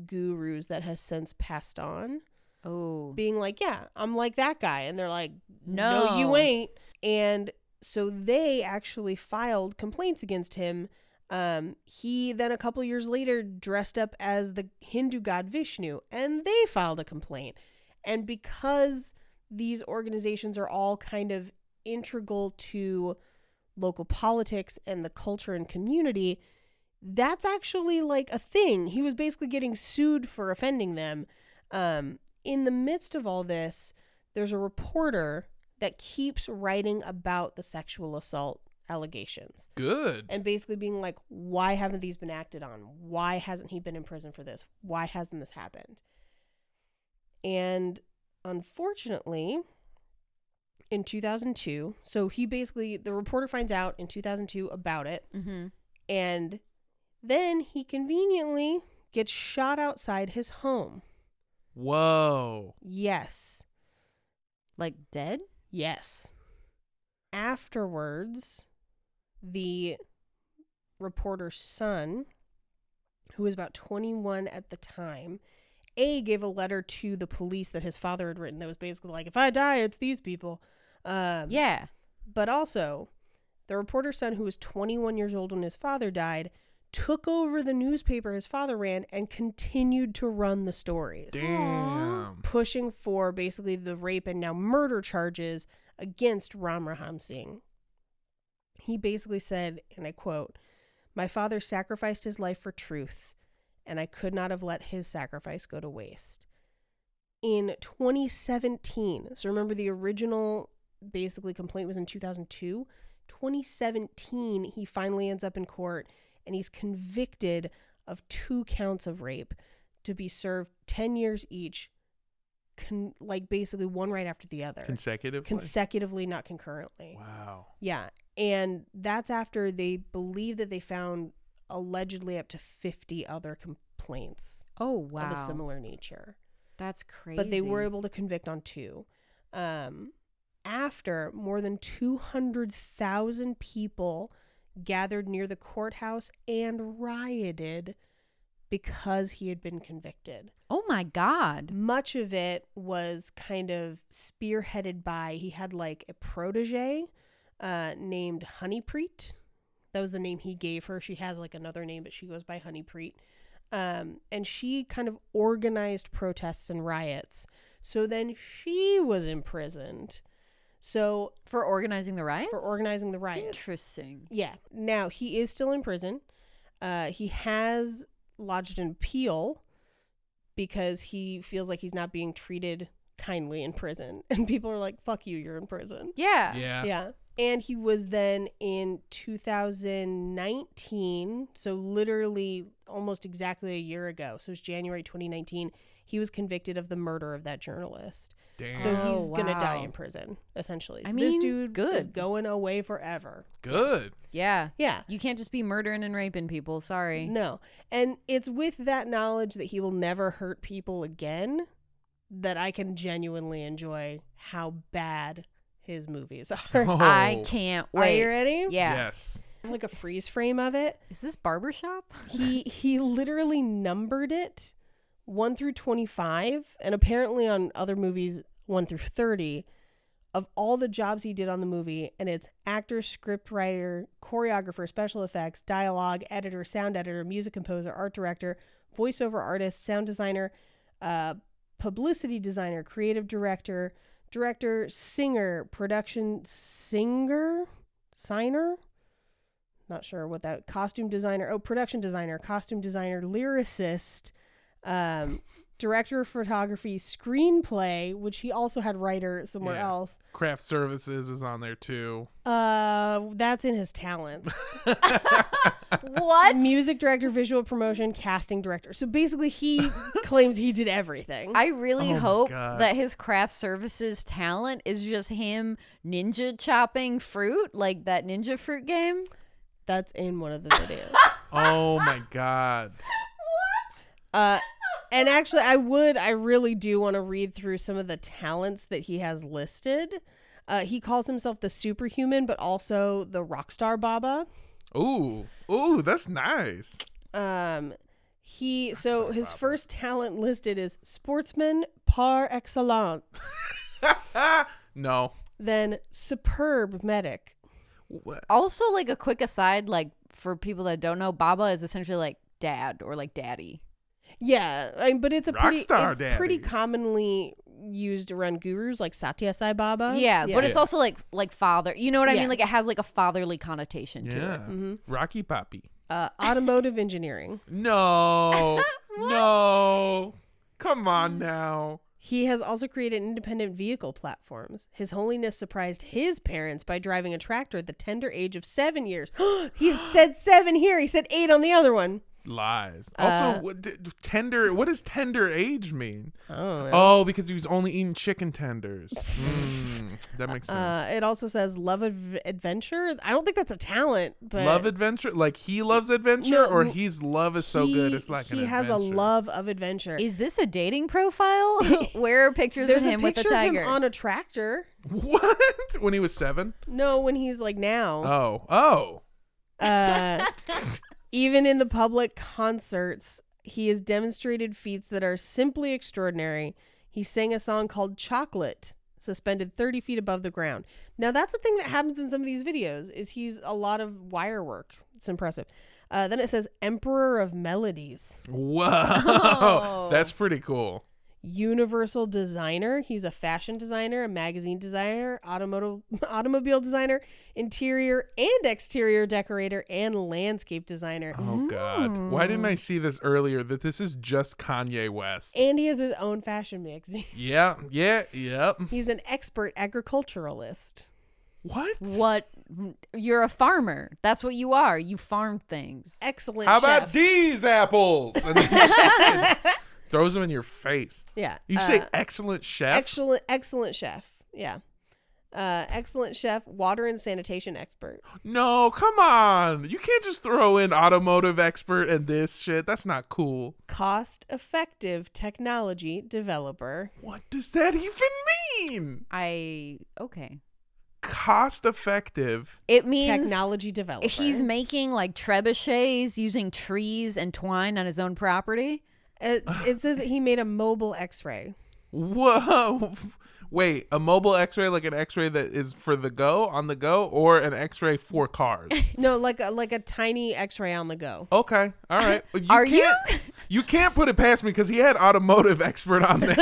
gurus that has since passed on Oh. being like, "Yeah, I'm like that guy," and they're like, "No, No. you ain't." And so they actually filed complaints against him. Um, he then a couple years later dressed up as the Hindu god Vishnu, and they filed a complaint. And because these organizations are all kind of integral to local politics and the culture and community, that's actually like a thing. He was basically getting sued for offending them. Um, in the midst of all this, there's a reporter that keeps writing about the sexual assault allegations Good. and basically being like, why haven't these been acted on? Why hasn't he been in prison for this? Why hasn't this happened? And unfortunately, in 2002, so he basically, the reporter finds out in 2002 about it, Mm-hmm. and then he conveniently gets shot outside his home. Whoa. Yes. Like dead? Yes. Afterwards, the reporter's son, who was about 21 at the time, A gave a letter to the police that his father had written that was basically like, if I die, it's these people. Um, Yeah. But also, the reporter's son, who was 21 years old when his father died, took over the newspaper his father ran and continued to run the stories Damn. pushing for basically the rape and now murder charges against Ram Rahim Singh. He basically said, and I quote, My father sacrificed his life for truth, and I could not have let his sacrifice go to waste. In 2017, so remember the original basically complaint was in 2002. 2017, he finally ends up in court and he's convicted of two counts of rape to be served 10 years each con- like basically one right after the other Consecutively. consecutively not concurrently wow. yeah and that's after they believe that they found allegedly up to 50 other complaints Oh wow. of a similar nature That's crazy. but they were able to convict on two um after more than 200,000 people gathered near the courthouse and rioted because he had been convicted Oh my god. much of it was kind of spearheaded by he had like a protege uh, named Honeypreet. That was the name he gave her. She has like another name, but she goes by Honeypreet. Um, and she kind of organized protests and riots. So then she was imprisoned. So For organizing the riots? for organizing the riots. Interesting. Yeah. Now he is still in prison. Uh, he has lodged an appeal because he feels like he's not being treated kindly in prison, and people are like, "Fuck you, you're in prison." Yeah. Yeah. Yeah. And he was then in 2019, so literally almost exactly a year ago. So it's January 2019. He was convicted of the murder of that journalist. Damn. So Oh, he's gonna die in prison, essentially. I So this mean, dude is going away forever. Good. Yeah. Yeah. You can't just be murdering and raping people. Sorry. No. And it's with that knowledge that he will never hurt people again that I can genuinely enjoy how bad his movies are. Oh. I can't Are wait. you ready? Yeah. Yes. Like a freeze frame of it. Is this barbershop? He he literally numbered it 1 through 25 and apparently on other movies 1 through 30 of all the jobs he did on the movie and it's actor, script writer, choreographer, special effects, dialogue, editor, sound editor, music composer, art director, voiceover artist, sound designer, uh, publicity designer, creative director, director, singer, production singer, signer, not sure what that costume designer, oh, production designer, costume designer, lyricist, um, director of photography, screenplay, which he also had writer somewhere Yeah. else. Craft services is on there too. Uh, that's in his talents. What? Music director, visual promotion, casting director. So basically, he claims he did everything. I really Oh hope that his craft services talent is just him ninja chopping fruit, like that ninja fruit game. that's in one of the videos. Oh my god. Uh, and actually, I would, I really do want to read through some of the talents that he has listed. Uh, he calls himself the superhuman, but also the rock star Baba. Ooh. Ooh, that's nice. Um, he so his first talent listed is sportsman par excellence, no. then superb medic. What? Also, like a quick aside, like for people that don't know, Baba is essentially like dad or like daddy. Yeah, I but it's a pretty Rockstar it's pretty commonly used around gurus like Satya Sai Baba. yeah, but it's Yeah. also like like father. You know what I Yeah. mean? Like it has like a fatherly connotation to it. Mm-hmm. Rocky Poppy. uh, automotive engineering. No. no. Come on now. He has also created independent vehicle platforms. His Holiness surprised his parents by driving a tractor at the tender age of seven years. he said seven here. He said eight on the other one. Lies. Also, Uh, what, d- tender. What does tender age mean? Oh, Oh, because he was only eating chicken tenders. Mm, that makes sense. Uh, it also says love of adventure. I don't think that's a talent, but love adventure, like he loves adventure, No, or n- his love is so good it's like he an has a love of adventure. Is this a dating profile? Where are pictures of him a with picture a of him tiger? on a tractor. What? When he was seven? No, when he's like now. Oh, oh. Uh, even in the public concerts, he has demonstrated feats that are simply extraordinary. He sang a song called "Chocolate," suspended 30 feet above the ground. Now that's the thing that happens in some of these videos. Is he's a lot of wire work. It's impressive. Uh, then it says "Emperor of Melodies," Whoa. Oh. That's pretty cool. Universal designer. He's a fashion designer, a magazine designer, automotive automobile designer, interior and exterior decorator, and landscape designer. Oh God. Why didn't I see this earlier? That this is just Kanye West. and he has his own fashion magazine. Yeah, yeah, yep. He's an expert agriculturalist. What? what? You're a farmer. That's what you are. You farm things. Excellent How chef. about these apples? And then he just fucking throws them in your face. Yeah. You say uh, excellent chef? excellent excellent chef. Yeah. Uh, excellent chef, water and sanitation expert. no, come on. You can't just throw in automotive expert and this shit. That's not cool. Cost effective technology developer. What does that even mean? I okay. Cost effective. It means Technology developer. he's making like trebuchets using trees and twine on his own property. It, it says that he made a mobile X-ray. Whoa. Wait, a mobile X-ray like an X-ray that is for the go on the go, or an X-ray for cars? No, like a like a tiny X-ray on the go. Okay, all right. You Are you? can't- You can't put it past me because he had automotive expert on there.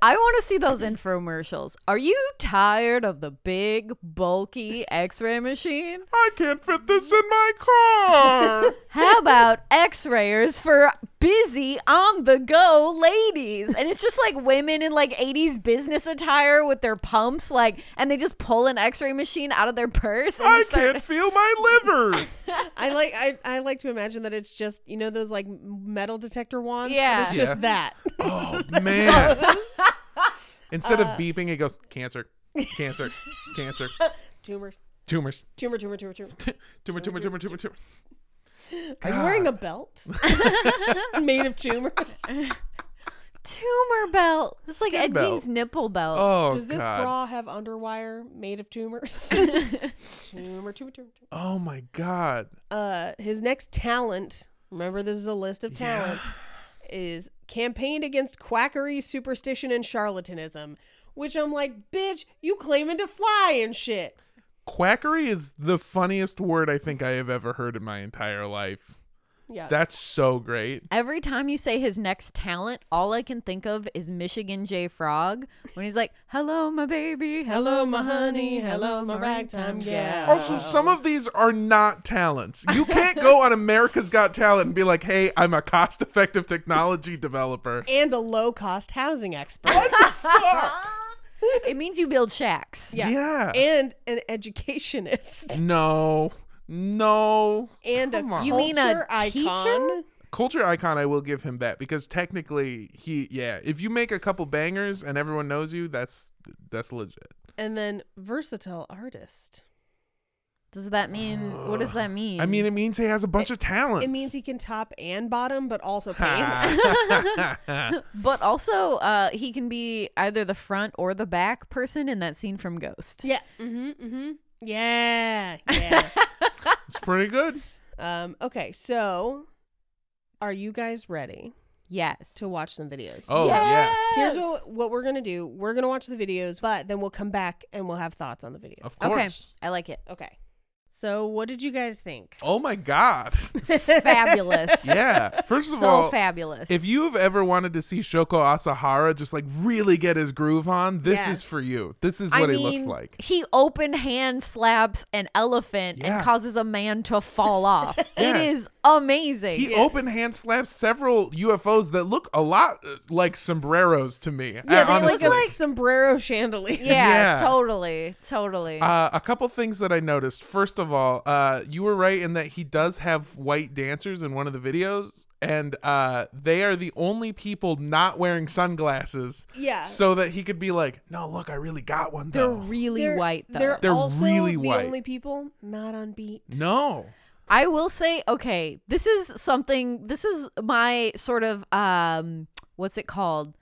I want to see those infomercials. Are you tired of the big, bulky x ray machine? I can't fit this in my car. How about x rayers for busy, on the go ladies? And it's just like women in like 80s business attire with their pumps, like, and they just pull an x ray machine out of their purse. And I start- can't feel my liver. I like I, I like to imagine that it's just you know those like metal detector wands. Yeah. it's just Yeah. that. Oh man! Instead Uh, of beeping, it goes cancer, cancer, cancer, Tumors, tumors, tumor, tumor, tumor, tumor. tumor, tumor, tumor, tumor, tumor. Are you wearing a belt made of tumors? Tumor belt. It's like Skin Ed belt. Gein's nipple belt. Oh Does this god! bra have underwire made of tumors? tumor, tumor, tumor, tumor. Oh my god! Uh, his next talent. Remember, this is a list of talents. Is campaigned against quackery, superstition, and charlatanism. Which I'm like, bitch, you claiming to fly and shit. Quackery is the funniest word I think I have ever heard in my entire life. Yeah. That's so great. Every time you say his next talent, all I can think of is Michigan J. Frog when he's like, "Hello, my baby. Hello, my honey. Hello, my ragtime gal. Also, some of these are not talents. You can't go on America's Got Talent and be like, "Hey, I'm a cost-effective technology developer." and a low cost housing expert. What the fuck? It means you build shacks. Yeah. Yeah. And an educationist. No, no. And a Come on. You mean a culture teacher? icon. Culture icon, I will give him that because technically, he, yeah, if you make a couple bangers and everyone knows you, that's that's legit. And then versatile artist. Does that mean? What does that mean? I mean, it means he has a bunch of talents. It means he can top and bottom, but also paints. but also, uh, he can be either the front or the back person in that scene from Ghost. yeah. Mm-hmm. Mm-hmm. Yeah. Yeah. it's pretty good. um, okay, so are you guys ready Yes. to watch some videos? Oh yes, Here's what, what we're gonna do. We're gonna watch the videos, but then we'll come back and we'll have thoughts on the videos. of course. Okay, I like it. Okay. So what did you guys think? Oh my god. Fabulous. yeah. First of so all, fabulous. if you've ever wanted to see Shoko Asahara just like really get his groove on, this Yeah. is for you. This is I what mean, he looks like. he open hand slaps an elephant Yeah. and causes a man to fall off. Yeah. It is amazing. He open hand slaps several UFOs that look a lot uh, like sombreros to me. Yeah, uh, they honestly. look like sombrero chandelier. yeah, Yeah. totally, totally. Uh, a couple things that I noticed. First of all, uh, you were right in that he does have white dancers in one of the videos, and uh, they are the only people not wearing sunglasses. Yeah. So that he could be like, "No, look, I really got one They're though." really They're- white though. They're, They're also really the only people not on beat. no. I will say, okay, this is something. This is my sort of um, what's it called?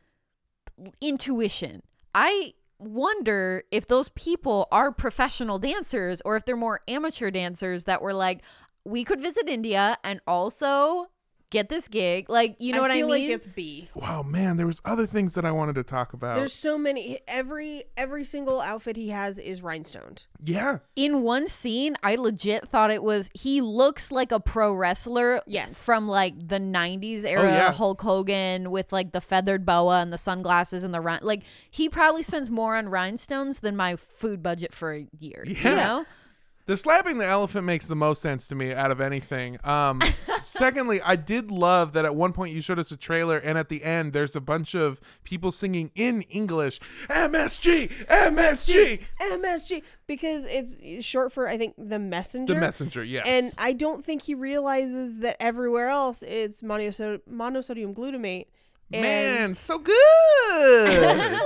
Intuition. I wonder if those people are professional dancers or if they're more amateur dancers that were like, we could visit India and also get this gig. Like, you know what I feel mean? like it's B. Wow, man, there was other things that I wanted to talk about. There's so many. Every every single outfit he has is rhinestoned. yeah. in one scene, I legit thought it was he looks like a pro wrestler. Yes. From like the 90s era yeah. Hulk Hogan with like the feathered boa and the sunglasses and the rhin- like he probably spends more on rhinestones than my food budget for a year. You Yeah. know? The slapping the elephant makes the most sense to me out of anything. Um, secondly, I did love that at one point you showed us a trailer, and at the end there's a bunch of people singing in English, MSG, MSG, MSG because it's short for I think the messenger. the messenger. Yes, And I don't think he realizes that everywhere else it's monosod- monosodium glutamate. And man, so good.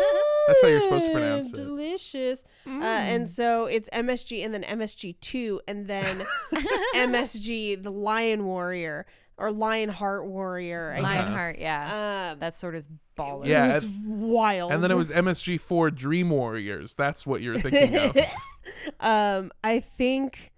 That's how you're supposed to pronounce it. Delicious. Uh, and so it's MSG and then MSG2 and then MSG, the Lion Warrior or Lion Heart Warrior. I guess. Yeah. Um, that sort of baller. Yeah, it was and- wild. And then it was MSG4 Dream Warriors. That's what you're thinking of. um, I think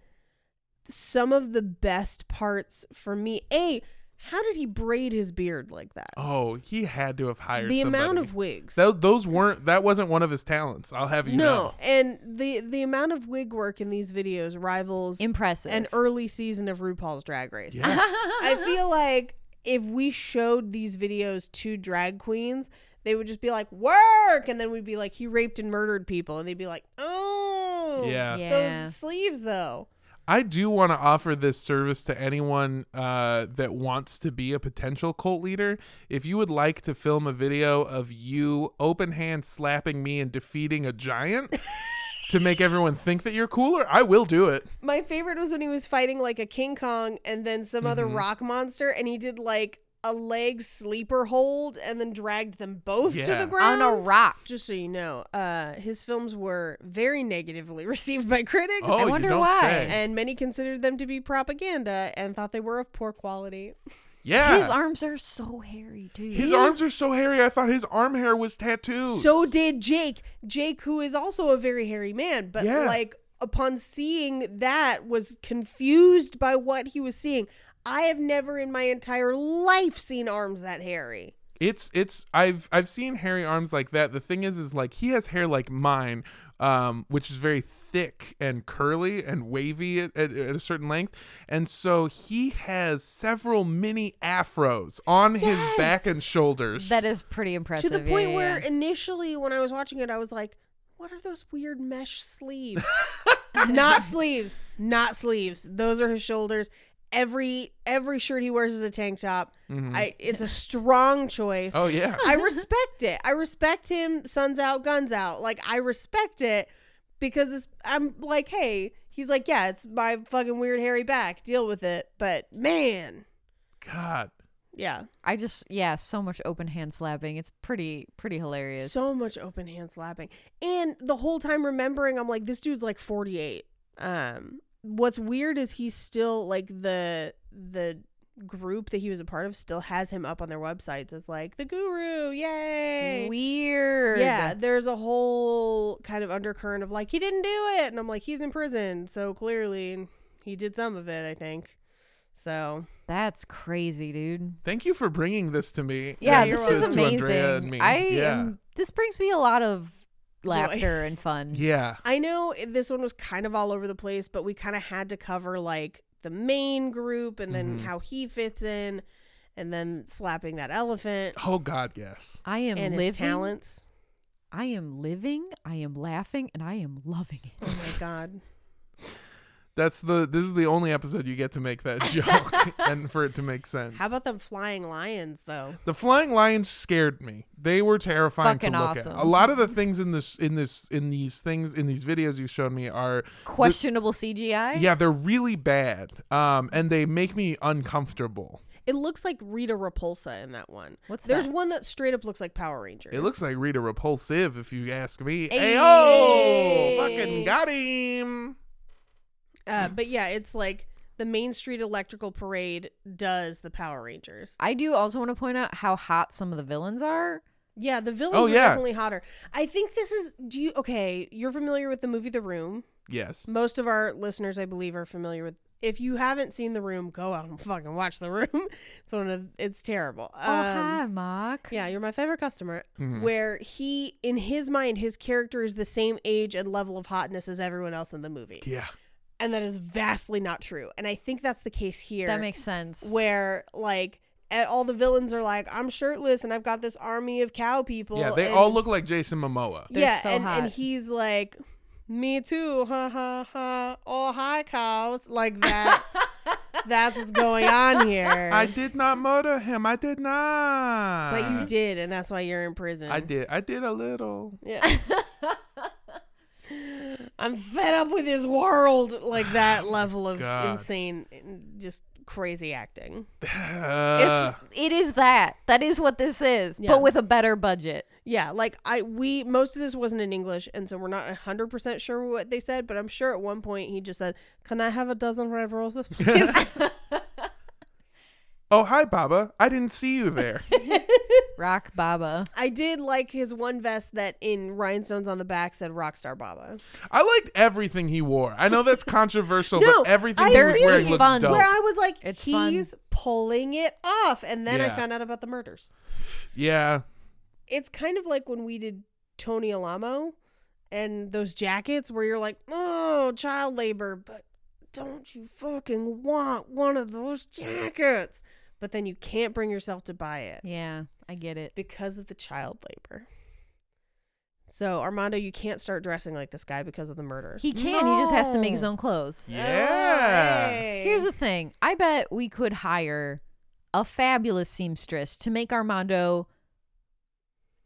some of the best parts for me, a how did he braid his beard like that? Oh, he had to have hired the amount of wigs. Tho- those weren't that wasn't one of his talents. I'll have you no, know. and the the amount of wig work in these videos rivals Impressive. an early season of RuPaul's Drag Race. Yeah. I feel like if we showed these videos to drag queens, they would just be like, "Work," and then we'd be like, "He raped and murdered people," and they'd be like, "Oh, Yeah. Yeah. those sleeves though." I do want to offer this service to anyone uh, that wants to be a potential cult leader. If you would like to film a video of you open hand slapping me and defeating a giant to make everyone think that you're cooler, I will do it. My favorite was when he was fighting like a King Kong and then some other Mhm. rock monster, and he did like a leg sleeper hold and then dragged them both to the ground on a rock. Just so you know, uh, his films were very negatively received by critics. Oh, you wonder don't why. say. and many considered them to be propaganda and thought they were of poor quality. yeah. His arms are so hairy, too. His arms are so hairy. I thought his arm hair was tattooed. So did Jake. Jake, who is also a very hairy man, but Yeah. like upon seeing that, was confused by what he was seeing. I have never in my entire life seen arms that hairy. it's it's I've I've seen hairy arms like that. The thing is, is like he has hair like mine, um, which is very thick and curly and wavy at, at, at a certain length, and so he has several mini afros on his back and shoulders. that is pretty impressive. to the point yeah, where yeah. initially when I was watching it, I was like, what are those weird mesh sleeves? not sleeves. Not sleeves. Those are his shoulders. Every every shirt he wears is a tank top. Mhm. I it's a strong choice. oh yeah, I respect it. I respect him. Suns out, guns out. Like I respect it because it's, I'm like, hey, he's like, yeah, it's my fucking weird hairy back. Deal with it. But man, God. yeah, I just yeah, so much open hand slapping. It's pretty pretty hilarious. so much open hand slapping, and the whole time remembering, I'm like, this dude's like 48. Um, what's weird is he's still like the the group that he was a part of still has him up on their websites as like the guru yay weird. Yeah, there's a whole kind of undercurrent of like he didn't do it, and I'm like he's in prison, so clearly he did some of it. I think so. That's crazy, dude. Thank you for bringing this to me. Yeah, you're this is. To Andrea amazing. I yeah. am this brings me a lot of laughter and fun. yeah. I know this one was kind of all over the place, but we kind of had to cover like the main group and then Mhm. how he fits in, and then slapping that elephant Oh God, yes. I am and living. his talents. I am living. I am laughing, and I am loving it. Oh my god. That's the. This is the only episode you get to make that joke, and for it to make sense. How about them flying lions though? The flying lions scared me. They were terrifying Fucking to look awesome. at. A lot of the things in this in this in these things in these videos you showed me are Questionable CGI. yeah, they're really bad. Um and they make me uncomfortable. It looks like Rita Repulsa in that one. What's There's that? one that straight up looks like Power Rangers. It looks like Rita Repulsive if you ask me. Hey. Ayo! Fucking got him. Uh, but yeah, it's like the Main Street Electrical Parade does the Power Rangers. I do also want to point out how hot some of the villains are. Yeah, the villains Oh, are yeah. definitely hotter. I think this is. Do you okay? You're familiar with the movie The Room. Yes. Most of our listeners, I believe, are familiar with. If you haven't seen The Room, go out and fucking watch The Room. it's one of. It's terrible. oh hi, Um, Mark. Yeah, you're my favorite customer. Mhm. Where he, in his mind, his character is the same age and level of hotness as everyone else in the movie. Yeah. And that is vastly not true. And I think that's the case here. That makes sense. where like all the villains are like, I'm shirtless and I've got this army of cow people. Yeah, they and- all look like Jason Momoa. They're yeah, so and, and he's like, me too, ha ha ha. Oh hi cows, like that. that's what's going on here. I did not murder him. I did not. but you did, and that's why you're in prison. I did. I did a little. Yeah. I'm fed up with his world, like that level of God. insane, just crazy acting. Uh, it's it is that. That is what this is, Yeah. but with a better budget. Yeah, like I we most of this wasn't in English, and so we're not hundred percent sure what they said. But I'm sure at one point he just said, "Can I have a dozen red roses, please?" oh, hi, Baba. I didn't see you there. Rock Baba. I did like his one vest that in rhinestones on the back said Rockstar Baba. I liked everything he wore. I know that's controversial, No, but everything I he was really wearing it's looked fun. dope. Where I was like, It's fun. he's pulling it off. And then I Yeah. found out about the murders. yeah. It's kind of like when we did Tony Alamo and those jackets where you're like, oh, child labor, but don't you fucking want one of those jackets? But then you can't bring yourself to buy it Yeah, I get it. because of the child labor. So, Armando, you can't start dressing like this guy because of the murder. He can. He just has to make his own clothes. Yeah. Hey. Here's the thing. I bet we could hire a fabulous seamstress to make Armando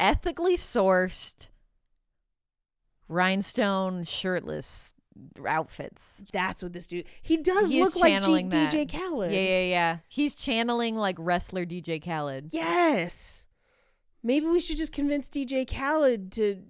ethically sourced rhinestone shirtless outfits. That's what this dude. He does He look like G- DJ Khaled. Yeah, yeah, yeah. He's channeling like wrestler DJ Khaled. Yes. Maybe we should just convince DJ Khaled to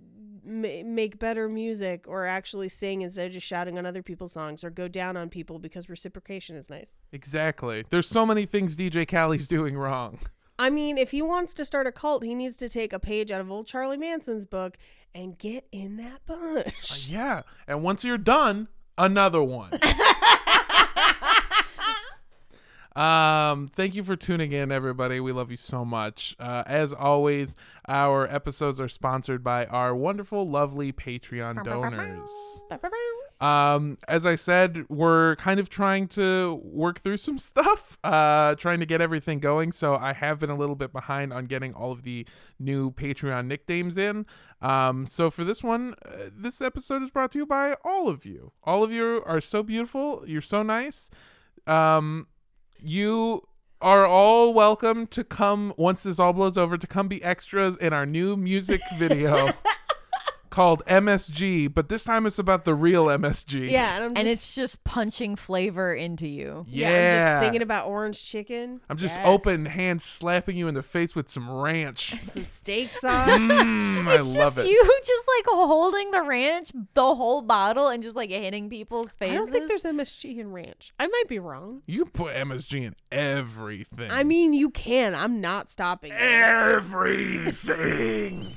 ma- make better music or actually sing instead of just shouting on other people's songs or go down on people because reciprocation is nice. Exactly. There's so many things DJ Khaled's doing wrong. I mean, if he wants to start a cult, he needs to take a page out of old Charlie Manson's book and get in that Uh, bunch. yeah. And once you're done, another one. um, thank you for tuning in, everybody. We love you so much. Uh, as always, our episodes are sponsored by our wonderful, lovely Patreon donors. Um, as I said, we're kind of trying to work through some stuff, uh, trying to get everything going. So I have been a little bit behind on getting all of the new Patreon nicknames in. Um, so for this one, uh, this episode is brought to you by all of you. All of you are so beautiful. You're so nice. Um, you are all welcome to come once this all blows over to come be extras in our new music video called MSG, but this time it's about the real MSG. Yeah, and I'm just, And it's just punching flavor into you. yeah. yeah, I'm just singing about orange chicken. I'm just Yes. open hand slapping you in the face with some ranch. some steak sauce. Mm, I It's love just it. you just like holding the ranch, the whole bottle, and just like hitting people's I faces. don't think there's MSG in ranch. I might be wrong. You put MSG in everything. I mean, you can. I'm not stopping. you. everything.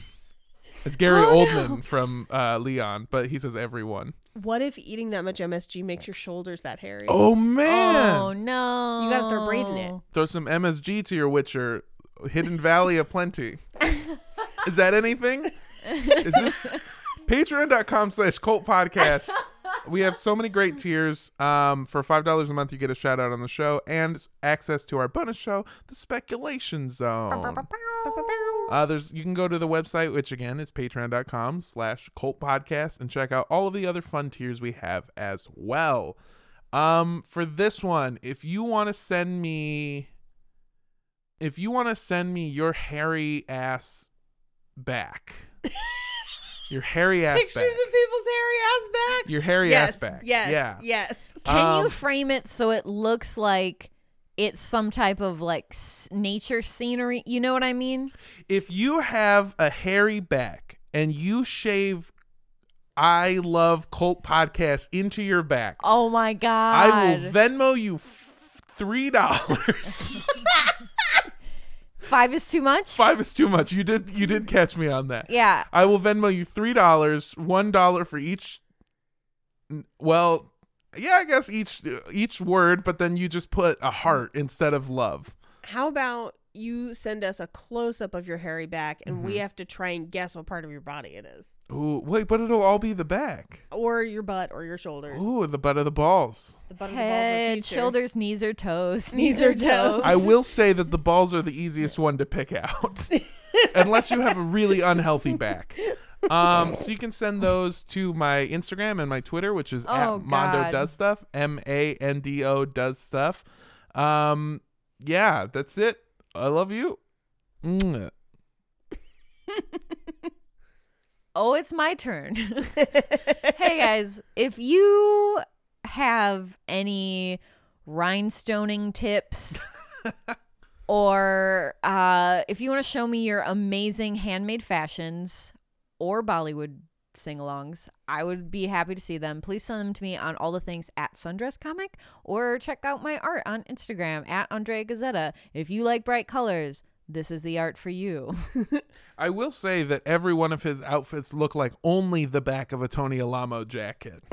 It's Gary Oh, Oldman from uh, Leon, but he says everyone. What if eating that much MSG makes your shoulders that hairy? Oh man! Oh no! You gotta start braiding it. Throw some MSG to your Witcher. Hidden Valley of Plenty. Is that anything? Is this patreon.com slash cult podcast? We have so many great tiers. Um, for five dollars a month, you get a shout out on the show and access to our bonus show, The Speculation Zone. Uh, there's you can go to the website, which again is patreon.com slash cult podcast, and check out all of the other fun tiers we have as well. Um, for this one, if you want to send me if you want to send me your hairy ass back. your hairy ass Pictures back. of people's hairy ass backs. Your hairy yes, ass back. Yes. Yeah. Yes. Can you Um, frame it so it looks like it's some type of like s- nature scenery? You know what I mean? If you have a hairy back and you shave I love cult podcast into your back, Oh my god! I will Venmo you f- three dollars. Five is too much. Five is too much. You did you did catch me on that. Yeah. I will Venmo you three dollars, one dollar for each. Well, yeah, I guess each each word, but then you just put a heart instead of love. How about you send us a close up of your hairy back and Mm-hmm. we have to try and guess what part of your body it is? Ooh, wait, but it'll all be the back. Or your butt or your shoulders. Ooh, the butt of the balls. The butt of the balls the Head, shoulders, knees or toes. Knees or toes. I will say that the balls are the easiest one to pick out, unless you have a really unhealthy back. Um, so you can send those to my Instagram and my Twitter, which is Oh, at Mondo God. Does Stuff, M A N D O Does Stuff. Um, yeah, that's it. I love you. Mwah. Oh, it's my turn. hey guys, if you have any rhinestoning tips or uh, if you want to show me your amazing handmade fashions or Bollywood sing-alongs, I would be happy to see them. Please send them to me on all the things at Sundress Comic or check out my art on Instagram at Andrea Gazetta. If you like bright colors, this is the art for you. I will say that every one of his outfits look like only the back of a Tony Alamo jacket.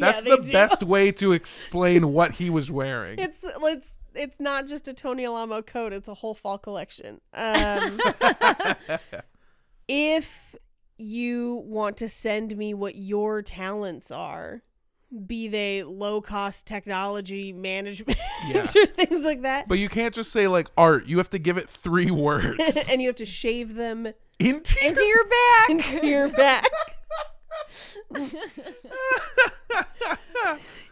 That's they the do. best way to explain what he was wearing. It's it's it's not just a Tony Alamo coat; it's a whole fall collection. Um, if you want to send me what your talents are, be they low cost technology management Yeah. or things like that, But you can't just say like art. You have to give it three words. and you have to shave them Into Into your back. into your back.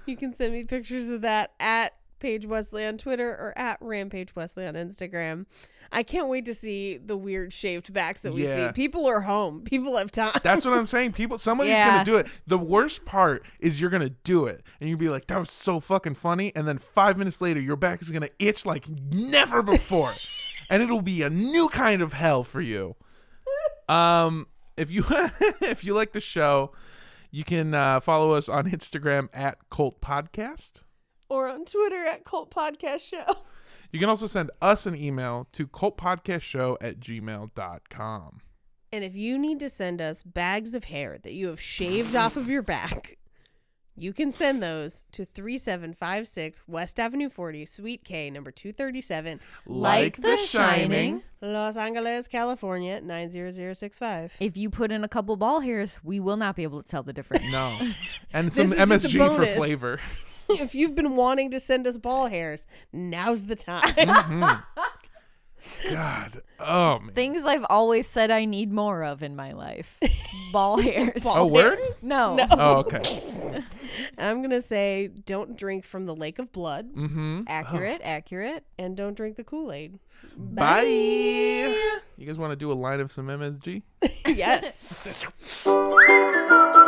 you can send me pictures of that at Page Wesley on Twitter or at Rampage Wesley on Instagram. I can't wait to see the weird shaved backs that we Yeah. see. People are home. People have time. That's what I'm saying. People, somebody's Yeah. gonna do it. The worst part is you're gonna do it, and you'll be like, "That was so fucking funny," and then five minutes later, your back is gonna itch like never before, and it'll be a new kind of hell for you. Um, if you if you like the show, you can uh, follow us on Instagram at Cult Podcast. or on Twitter at Cult Podcast Show. You can also send us an email to cultpodcastshow at gmail.com. And if you need to send us bags of hair that you have shaved off of your back, you can send those to 3756 West Avenue 40, Suite K, number 237, Like The Shining. Los Angeles, California, 90065. If you put in a couple ball hairs, we will not be able to tell the difference. No. And some This is just a MSG for bonus. flavor. if you've been wanting to send us ball hairs, now's the time. Mhm. God. Oh, man. Things I've always said I need more of in my life. Ball hairs. Ball Oh, word? No. No. Oh, okay. I'm going to say don't drink from the lake of blood Mm-hmm. Accurate, accurate. and don't drink the Kool Aid. Bye. You guys want to do a line of some MSG? yes. Thank